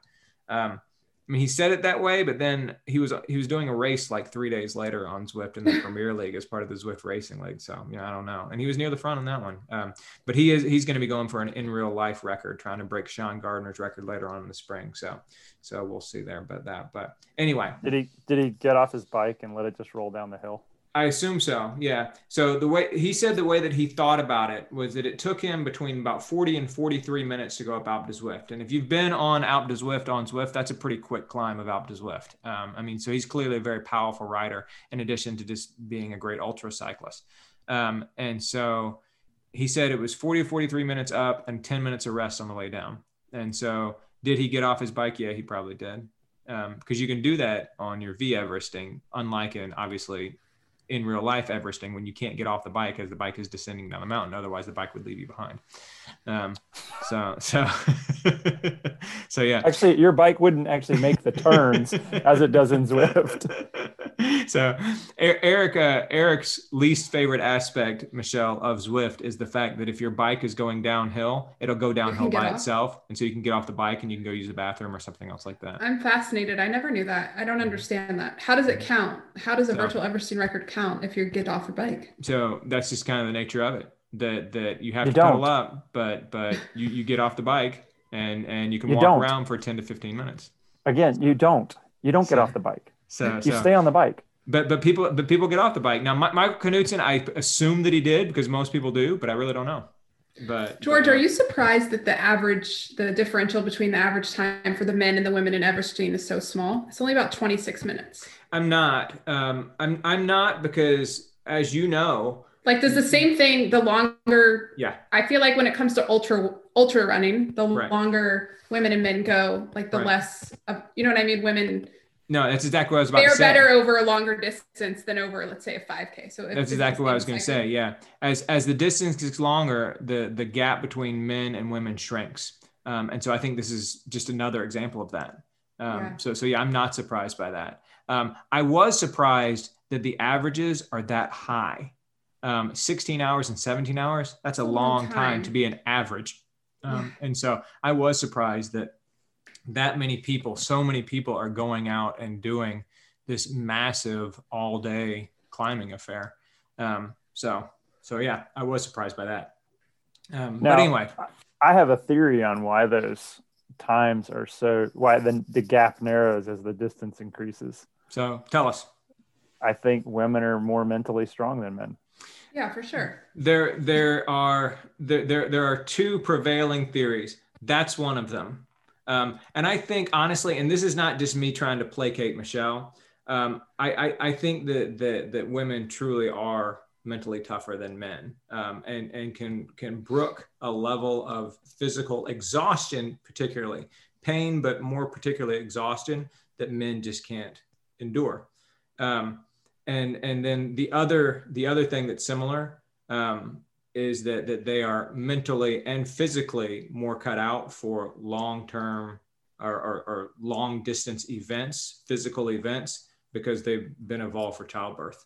Um, I mean, he said it that way, but then he was he was doing a race like three days later on Zwift in the Premier League as part of the Zwift Racing League. So you know, I don't know, and he was near the front on that one. Um, but he is he's going to be going for an in real life record, trying to break Sean Gardner's record later on in the spring. So so we'll see there about that. But anyway, did he did he get off his bike and let it just roll down the hill? I assume so. Yeah. So the way he said the way that he thought about it was that it took him between about 40 and 43 minutes to go up Alpe de Zwift. And if you've been on Alpe de Zwift on Zwift, that's a pretty quick climb of Alpe de Zwift. Um, I mean, so he's clearly a very powerful rider in addition to just being a great ultra cyclist. Um, and so he said it was 40 to 43 minutes up and 10 minutes of rest on the way down. And so did he get off his bike? Yeah, he probably did. Because um, you can do that on your V Everesting, unlike an obviously in real life Everesting when you can't get off the bike as the bike is descending down the mountain. Otherwise, the bike would leave you behind. Um, so, so, so yeah. Actually, your bike wouldn't actually make the turns as it does in Zwift. so, Eric, uh, Eric's least favorite aspect, Michelle, of Zwift is the fact that if your bike is going downhill, it'll go downhill by off. itself, and so you can get off the bike and you can go use the bathroom or something else like that. I'm fascinated. I never knew that. I don't understand that. How does it count? How does a so, virtual Everesting record count if you get off your bike? So that's just kind of the nature of it. That that you have you to don't. pedal up, but but you, you get off the bike and and you can you walk don't. around for 10 to 15 minutes. Again, you don't. You don't get off the bike. So you so, stay on the bike. But but people but people get off the bike now. Michael Knudsen, I assume that he did because most people do, but I really don't know. But George, but, are you surprised that the average, the differential between the average time for the men and the women in Everesting is so small? It's only about 26 minutes. I'm not. Um, I'm I'm not because as you know, like does the same thing. The longer, yeah, I feel like when it comes to ultra ultra running, the right. longer women and men go, like the right. less of, you know what I mean. Women no, that's exactly what I was about They're to say. better over a longer distance than over, let's say, a 5K. So that's exactly what I was going to say. Yeah, as as the distance gets longer, the the gap between men and women shrinks, um, and so I think this is just another example of that. Um, yeah. So so yeah, I'm not surprised by that. Um, I was surprised that the averages are that high. Um, 16 hours and 17 hours. That's a, a long, time. time. to be an average. Um, and so I was surprised that that many people, so many people are going out and doing this massive all day climbing affair. Um, so, so yeah, I was surprised by that. Um, now, but anyway, I have a theory on why those times are so, why the, the gap narrows as the distance increases. So tell us. I think women are more mentally strong than men. Yeah, for sure. There, there are there, there, there are two prevailing theories. That's one of them. Um, and I think honestly, and this is not just me trying to placate Michelle. Um, I, I, I, think that, that that women truly are mentally tougher than men, um, and and can can brook a level of physical exhaustion, particularly pain, but more particularly exhaustion that men just can't endure. Um, and and then the other the other thing that's similar um, is that that they are mentally and physically more cut out for long term or, or, or, long distance events, physical events, because they've been evolved for childbirth.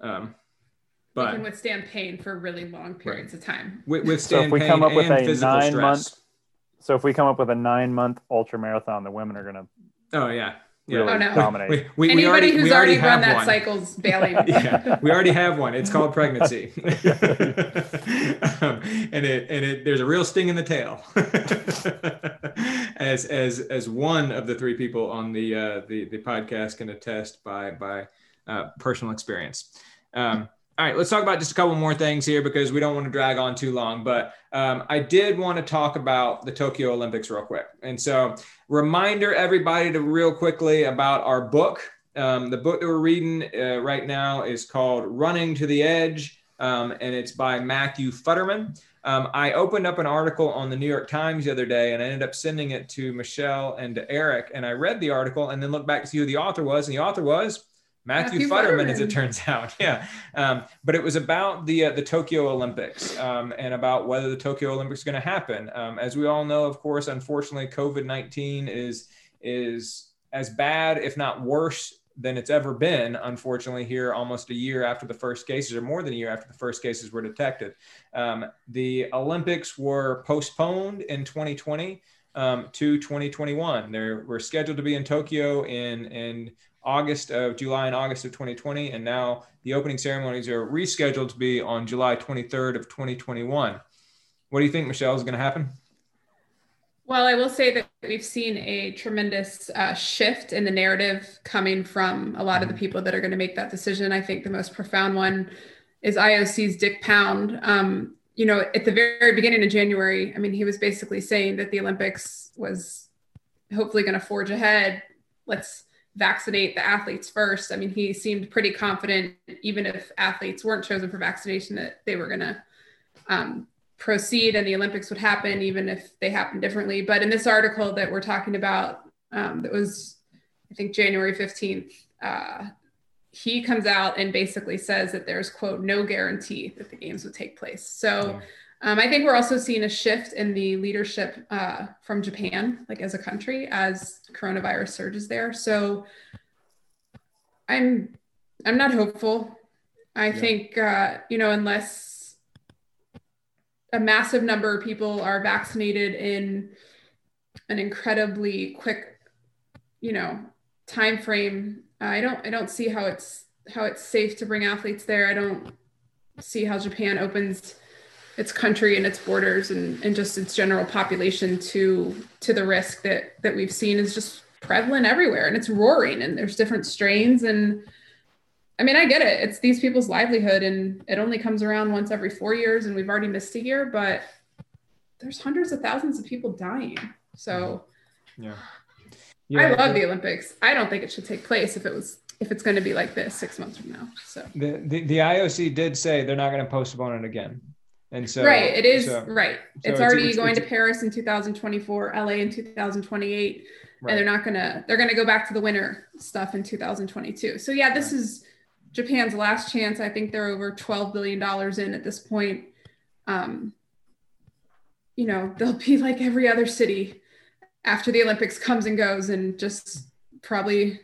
Um, we but can withstand pain for really long periods of time. wi- So if we pain come up with a nine stress. month- So if we come up with a nine month ultra marathon, the women are going to Oh yeah, yeah. really Oh, no. dominate. We, we, we Anybody already, who's we already, already, run that one. cycle's bailing. yeah, we already have one. It's called pregnancy, um, and it and it there's a real sting in the tail. as as as one of the three people on the uh, the the podcast can attest by by uh, personal experience. Um, all right, let's talk about just a couple more things here because we don't want to drag on too long. But um, I did want to talk about the Tokyo Olympics real quick, and so reminder everybody to real quickly about our book. Um, the book that we're reading uh, right now is called Running to the Edge, um, and it's by Matthew Futterman. Um, I opened up an article on the New York Times the other day and I ended up sending it to Michelle and to Eric. And I read the article and then looked back to see who the author was. And the author was Matthew, Matthew Futterman, as it turns out. Yeah. Um, but it was about the, uh, the Tokyo Olympics um, and about whether the Tokyo Olympics is going to happen. Um, as we all know, of course, unfortunately, COVID 19 is, is as bad, if not worse, than it's ever been, unfortunately, here almost a year after the first cases, or more than a year after the first cases were detected. Um, the Olympics were postponed in 2020 um, to 2021. They were scheduled to be in Tokyo in, in August of July and August of 2020, and now the opening ceremonies are rescheduled to be on July 23rd of 2021. What do you think, Michelle, is going to happen? Well, I will say that we've seen a tremendous uh, shift in the narrative coming from a lot of the people that are going to make that decision. I think the most profound one is IOC's Dick Pound. Um, you know, at the very beginning of January, I mean, he was basically saying that the Olympics was hopefully going to forge ahead. Let's vaccinate the athletes first. I mean, he seemed pretty confident, even if athletes weren't chosen for vaccination, that they were going to um, proceed and the Olympics would happen, even if they happened differently. But in this article that we're talking about, um, that was, I think, January 15th, uh, he comes out and basically says that there's, quote, no guarantee that the games would take place. So um, I think we're also seeing a shift in the leadership uh, from Japan, like as a country, as coronavirus surges there. So I'm, I'm not hopeful. I Yeah. think, uh, you know, unless a massive number of people are vaccinated in an incredibly quick you know time frame i don't i don't see how it's how it's safe to bring athletes there i don't see how japan opens its country and its borders and, and just its general population to to the risk that that we've seen is just prevalent everywhere and it's roaring and there's different strains and I mean, I get it. It's these people's livelihood, and it only comes around once every four years, and we've already missed a year, but there's hundreds of thousands of people dying. So Yeah. I love the Olympics. I don't think it should take place if it was if it's going to be like this six months from now. So The, the, the IOC did say they're not going to postpone it again. And so, right, it is so- right. so it's it's- already it's- going it's- to Paris in 2024, LA in 2028, right. and they're not gonna they're gonna go back to the winter stuff in 2022. So yeah, this is Japan's last chance. I think they're over 12 billion dollars in at this point. Um, you know, they'll be like every other city after the Olympics comes and goes, and just probably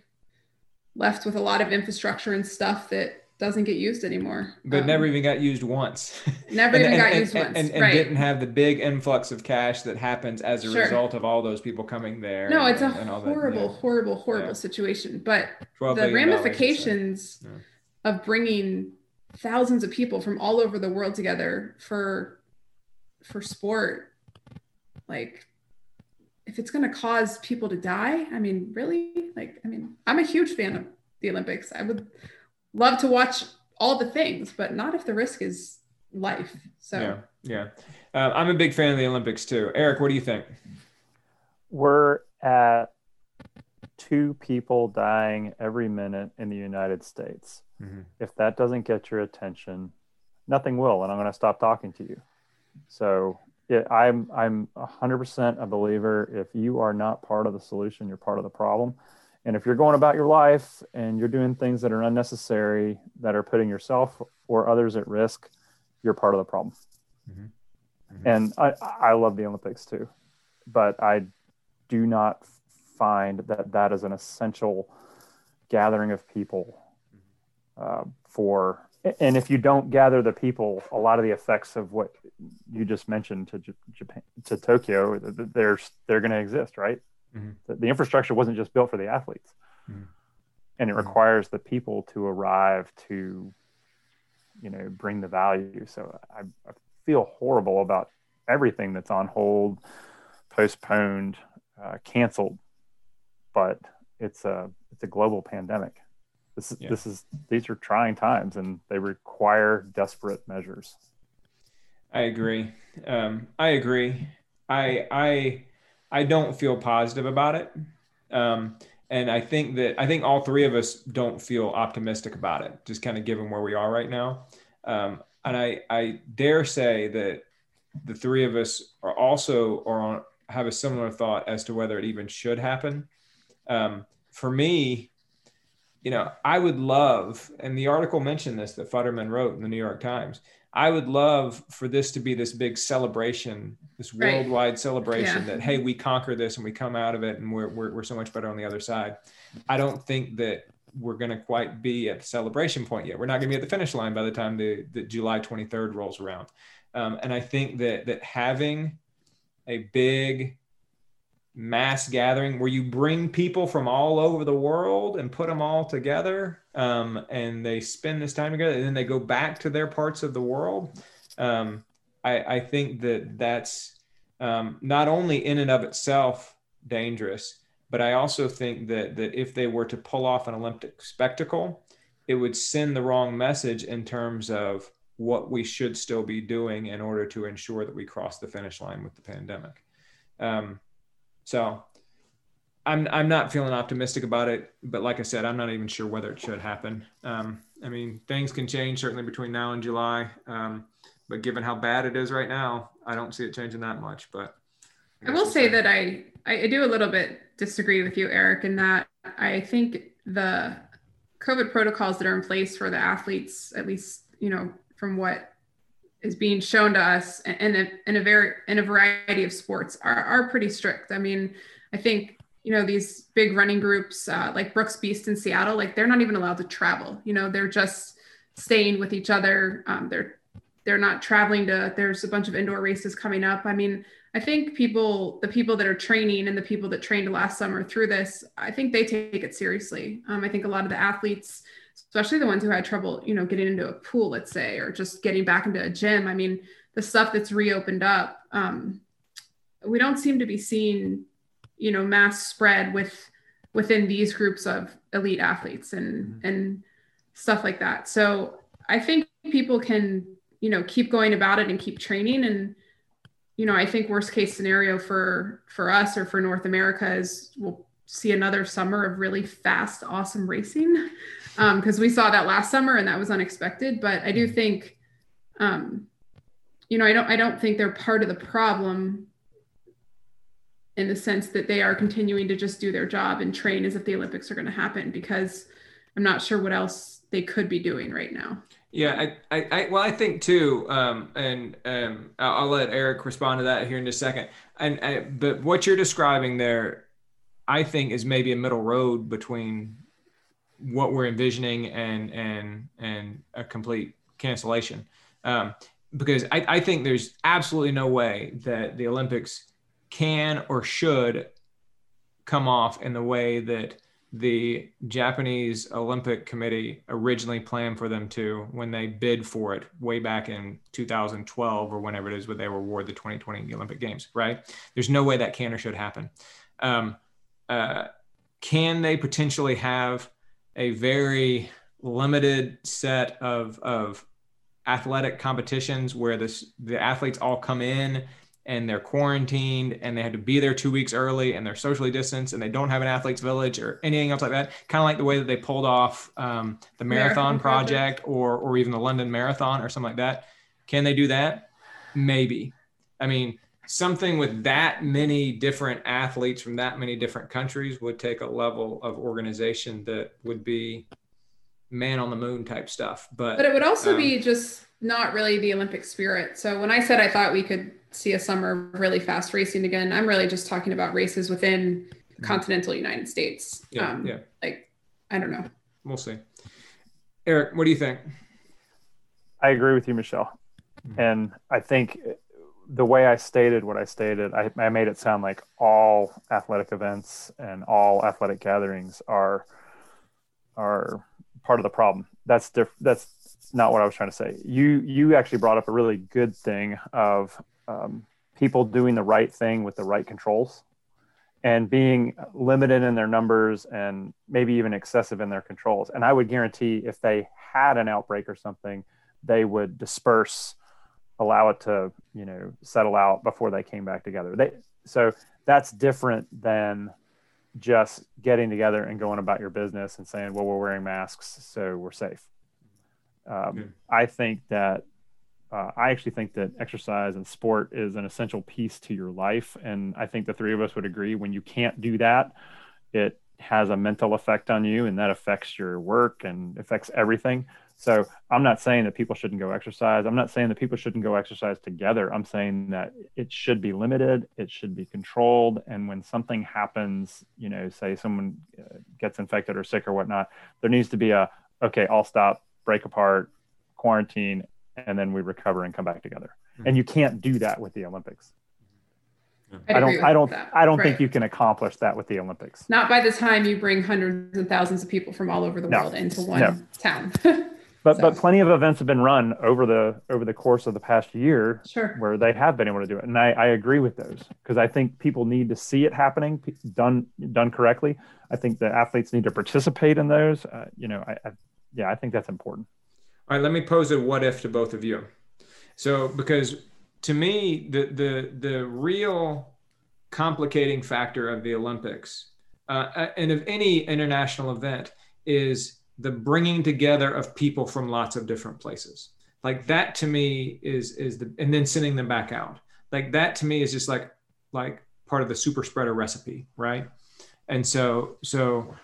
left with a lot of infrastructure and stuff that doesn't get used anymore. but Um, never even got used once. never And- even and- got and- used once. And, and right. didn't have the big influx of cash that happens as a Sure. result of all those people coming there. no, and- it's a and all that, horrible, yeah. horrible, horrible Yeah. situation. But the ramifications Yeah. of bringing thousands of people from all over the world together for for sport like if it's going to cause people to die i mean really like i mean i'm a huge fan of the olympics i would love to watch all the things but not if the risk is life so Yeah, yeah. Uh, I'm a big fan of the Olympics too. Eric, what do you think? We're at two people dying every minute in the United States. If that doesn't get your attention, nothing will, and I'm going to stop talking to you. So yeah, I'm I'm 100% a believer. If you are not part of the solution, you're part of the problem. And if you're going about your life and you're doing things that are unnecessary, that are putting yourself or others at risk, you're part of the problem. Mhm. Mhm. And I, I love the Olympics too, but I do not find that that is an essential gathering of people uh, for and if you don't gather the people, a lot of the effects of what you just mentioned to Japan to Tokyo, they're they're going to exist, right? Mm-hmm. The, the, infrastructure wasn't just built for the athletes, mm-hmm. and it mm-hmm. requires the people to arrive to, you know, bring the value. So I, I feel horrible about everything that's on hold, postponed, uh, canceled, but it's a it's a global pandemic this is yeah. this is these are trying times, and they require desperate measures. I agree. Um, I agree. I I I don't feel positive about it. Um, and I think that I think all three of us don't feel optimistic about it, just kind of given where we are right now. Um, and I I dare say that the three of us are also or on, have a similar thought as to whether it even should happen. Um, for me, you know, I would love, and the article mentioned this that Futterman wrote in the New York Times. I would love for this to be this big celebration, this right. worldwide celebration yeah. that hey, we conquer this and we come out of it and we're, we're we're so much better on the other side. I don't think that we're going to quite be at the celebration point yet. We're not going to be at the finish line by the time the, the July 23rd rolls around. Um, and I think that that having a big mass gathering where you bring people from all over the world and put them all together um, and they spend this time together and then they go back to their parts of the world. Um, I, I, think that that's um, not only in and of itself dangerous but i also think that that if they were to pull off an olympic spectacle it would send the wrong message in terms of what we should still be doing in order to ensure that we cross the finish line with the pandemic. Um, so I'm I'm not feeling optimistic about it, but like I said, I'm not even sure whether it should happen. Um, I mean, things can change certainly between now and July, um, but given how bad it is right now, I don't see it changing that much. But I, I will say that I I do a little bit disagree with you, Eric, in that I think the COVID protocols that are in place for the athletes, at least you know from what is being shown to us in a, in a very in a variety of sports are, are pretty strict. I mean, I think you know these big running groups uh, like Brooks Beast in Seattle, like they're not even allowed to travel. You know, they're just staying with each other. Um, they're they're not traveling to. There's a bunch of indoor races coming up. I mean, I think people, the people that are training and the people that trained last summer through this, I think they take it seriously. Um, I think a lot of the athletes especially the ones who had trouble, you know, getting into a pool, let's say, or just getting back into a gym. I mean, the stuff that's reopened up, um, we don't seem to be seeing, you know, mass spread with within these groups of elite athletes and mm-hmm. and stuff like that. So I think people can, you know, keep going about it and keep training. And, you know, I think worst case scenario for for us or for North America is we'll see another summer of really fast, awesome racing because um, we saw that last summer and that was unexpected. But I do mm-hmm. think, um, you know, I don't I don't think they're part of the problem in the sense that they are continuing to just do their job and train as if the Olympics are going to happen because I'm not sure what else they could be doing right now. Yeah, I, I, I well, I think too, um, and um, I'll, I'll, let Eric respond to that here in just a second. And, and but what you're describing there, I think, is maybe a middle road between what we're envisioning and and and a complete cancellation. Um, because I, I think there's absolutely no way that the Olympics can or should come off in the way that the Japanese Olympic Committee originally planned for them to when they bid for it way back in 2012 or whenever it is when they were awarded the 2020 Olympic Games, right? There's no way that can or should happen. Um, uh, can they potentially have a very limited set of, of athletic competitions where this, the athletes all come in and they're quarantined and they had to be there two weeks early and they're socially distanced and they don't have an athletes village or anything else like that. Kind of like the way that they pulled off um, the marathon, project, project or or even the london marathon or something like that. Can they do that? Maybe. I mean something with that many different athletes from that many different countries would take a level of organization that would be man on the moon type stuff. But but it would also um, be just not really the Olympic spirit. So when I said I thought we could see a summer of really fast racing again, I'm really just talking about races within the mm-hmm. continental United States. Yeah, um, yeah. Like I don't know. We'll see. Eric, what do you think? I agree with you, Michelle. Mm-hmm. And I think the way I stated what I stated, I, I, made it sound like all athletic events and all athletic gatherings are are part of the problem. That's diff- that's not what I was trying to say. You you actually brought up a really good thing of um, people doing the right thing with the right controls and being limited in their numbers and maybe even excessive in their controls. And I would guarantee if they had an outbreak or something, they would disperse, allow it to, you know, settle out before they came back together. They so that's different than just getting together and going about your business and saying, well, we're wearing masks, so we're safe. Um, I think that uh, I actually think that exercise and sport is an essential piece to your life. And I think the three of us would agree when you can't do that, it has a mental effect on you and that affects your work and affects everything. So I'm not saying that people shouldn't go exercise. I'm not saying that people shouldn't go exercise together. I'm saying that it should be limited, it should be controlled. And when something happens, you know, say someone uh, gets infected or sick or whatnot, there needs to be a, okay, I'll stop, break apart, quarantine, and then we recover and come back together. Mm-hmm. And you can't do that with the Olympics. I, I don't I don't that. I don't right. think you can accomplish that with the Olympics. Not by the time you bring hundreds and thousands of people from all over the no. world into one no. town. but so. but plenty of events have been run over the over the course of the past year sure. where they have been able to do it. And I, I agree with those because I think people need to see it happening done done correctly. I think the athletes need to participate in those. Uh, you know, I, I yeah, I think that's important. All right, let me pose a what if to both of you. So, because to me, the the the real complicating factor of the Olympics uh, uh, and of any international event is the bringing together of people from lots of different places. Like that to me is is the and then sending them back out. Like that to me is just like like part of the super spreader recipe, right? And so so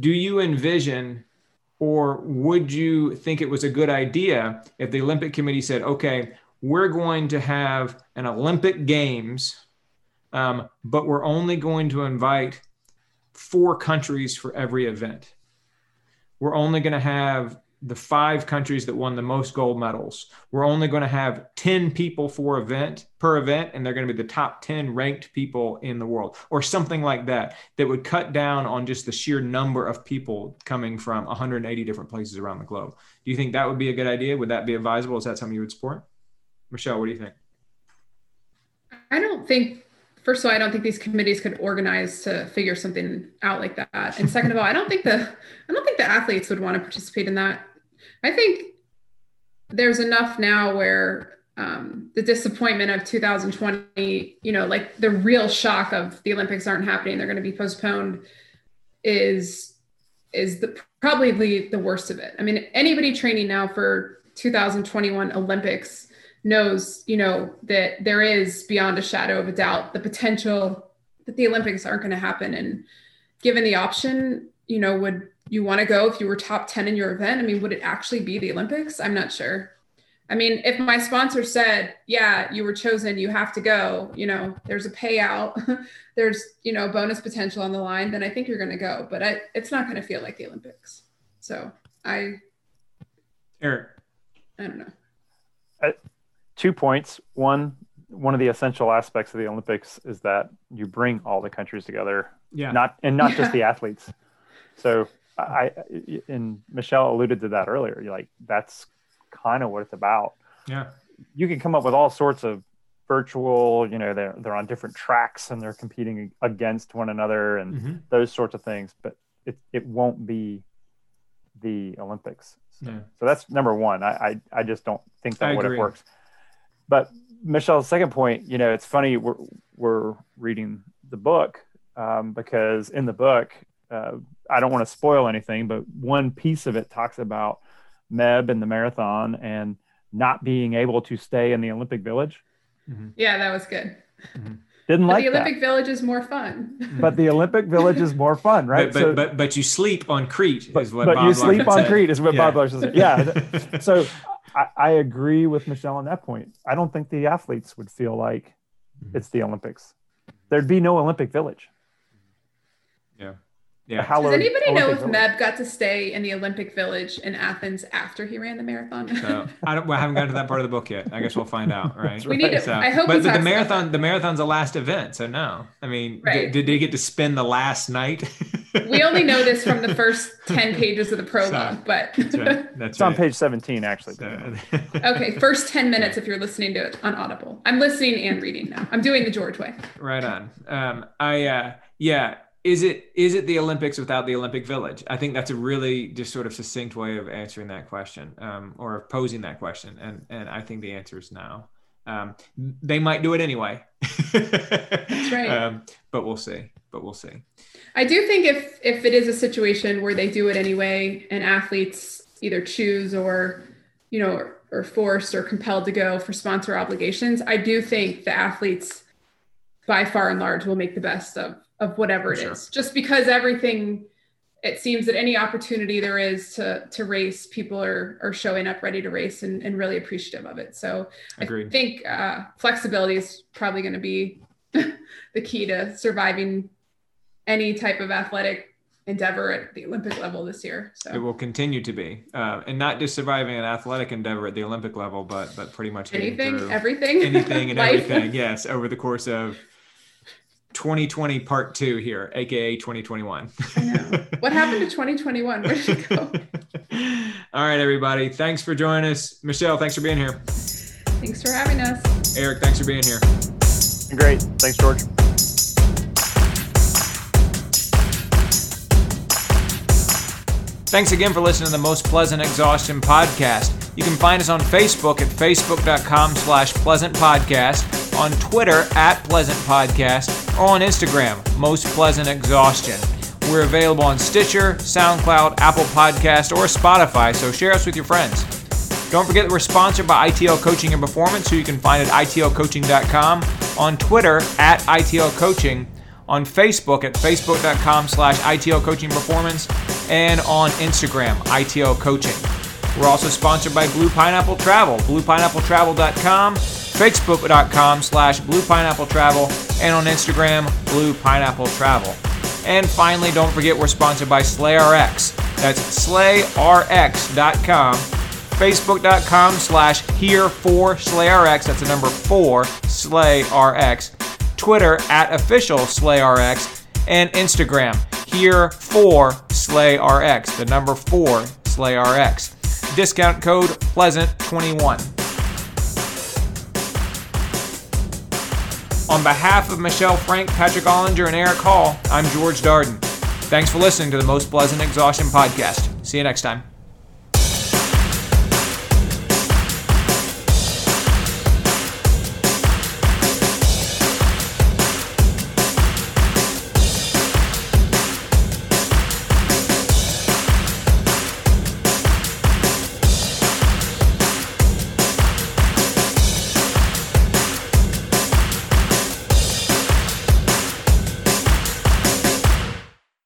do you envision or would you think it was a good idea if the Olympic Committee said, okay, we're going to have an Olympic Games, um, but we're only going to invite four countries for every event? We're only going to have the five countries that won the most gold medals. We're only going to have 10 people for event per event, and they're going to be the top 10 ranked people in the world, or something like that, that would cut down on just the sheer number of people coming from 180 different places around the globe. Do you think that would be a good idea? Would that be advisable? Is that something you would support? Michelle, what do you think? I don't think first of all, I don't think these committees could organize to figure something out like that. And second of all, I don't think the I don't think the athletes would want to participate in that. I think there's enough now where um, the disappointment of 2020, you know, like the real shock of the Olympics aren't happening, they're going to be postponed, is is the probably the, the worst of it. I mean, anybody training now for 2021 Olympics knows, you know, that there is beyond a shadow of a doubt the potential that the Olympics aren't going to happen. And given the option, you know, would you want to go if you were top 10 in your event? I mean, would it actually be the Olympics? I'm not sure. I mean, if my sponsor said, yeah, you were chosen, you have to go, you know, there's a payout, there's, you know, bonus potential on the line, then I think you're going to go. But I, it's not going to feel like the Olympics. So I, Eric, I don't know. Uh, two points. One, one of the essential aspects of the Olympics is that you bring all the countries together. Yeah. Not, and not yeah. just the athletes. So I, and Michelle alluded to that earlier. You're like, that's kind of what it's about. Yeah. You can come up with all sorts of virtual, you know, they're, they're on different tracks and they're competing against one another and mm-hmm. those sorts of things, but it, it won't be the Olympics. So, yeah. so that's number one. I, I, I just don't think that would have works. But Michelle's second point, you know, it's funny. We're, we're reading the book um, because in the book, uh, I don't want to spoil anything, but one piece of it talks about Meb and the marathon and not being able to stay in the Olympic Village. Mm-hmm. Yeah, that was good. Mm-hmm. Didn't but like the Olympic that. Village is more fun. but the Olympic Village is more fun, right? But but, so, but, but, you sleep on Crete but, is what but Bob you sleep on said. Crete is what yeah. Bob Larsen said. Yeah. so I, I, agree with Michelle on that point. I don't think the athletes would feel like mm-hmm. it's the Olympics. There'd be no Olympic Village. Yeah. Yeah. Does anybody know if Meb got to stay in the Olympic Village in Athens after he ran the marathon? so I, don't, well, I haven't gotten to that part of the book yet. I guess we'll find out, right? we need to. So, I hope. But, but the marathon, the marathon's the last event, so no. I mean, right. did, did they get to spend the last night? we only know this from the first ten pages of the prologue, so, but that's right. That's it's right. on page seventeen, actually. So, okay, first ten minutes if you're listening to it on Audible. I'm listening and reading now. I'm doing the George way. Right on. Um, I uh, yeah is it is it the Olympics without the Olympic Village? I think that's a really just sort of succinct way of answering that question, um, or posing that question, and and I think the answer is no. Um, they might do it anyway. that's right. Um, but we'll see. But we'll see. I do think if if it is a situation where they do it anyway, and athletes either choose or you know or, or forced or compelled to go for sponsor obligations, I do think the athletes by far and large will make the best of of whatever it sure. is. Just because everything it seems that any opportunity there is to to race, people are are showing up ready to race and, and really appreciative of it. So Agreed. I think uh, flexibility is probably going to be the key to surviving any type of athletic endeavor at the Olympic level this year. So it will continue to be, uh, and not just surviving an athletic endeavor at the Olympic level, but but pretty much anything, everything, anything, and everything. Yes, over the course of 2020 part two here, aka 2021. I. What happened to 2021? Where did it go? All right, everybody. Thanks for joining us. Michelle, thanks for being here. Thanks for having us. Eric, thanks for being here. Great. Thanks, George. Thanks again for listening to the Most Pleasant Exhaustion podcast. You can find us on Facebook at facebook.com slash pleasant podcast, on Twitter at pleasant podcast, or on Instagram, Most Pleasant Exhaustion. We're available on Stitcher, SoundCloud, Apple Podcast, or Spotify, so share us with your friends. Don't forget that we're sponsored by ITL Coaching and Performance, who you can find at itlcoaching.com, on Twitter at ITL Coaching, on Facebook at facebook.com slash ITL Coaching Performance, and on Instagram, ITL Coaching. We're also sponsored by Blue Pineapple Travel, bluepineappletravel.com, facebook.com slash bluepineappletravel, and on Instagram, Blue Pineapple Travel. And finally, don't forget we're sponsored by SlayRx. That's slayrx.com, facebook.com slash here for SlayRx. That's the number four, SlayRx. Twitter at official SlayRx, and Instagram here for SlayRx, the number four SlayRx. Discount code Pleasant21. On behalf of Michelle Frank, Patrick Ollinger, and Eric Hall, I'm George Darden. Thanks for listening to the Most Pleasant Exhaustion podcast. See you next time.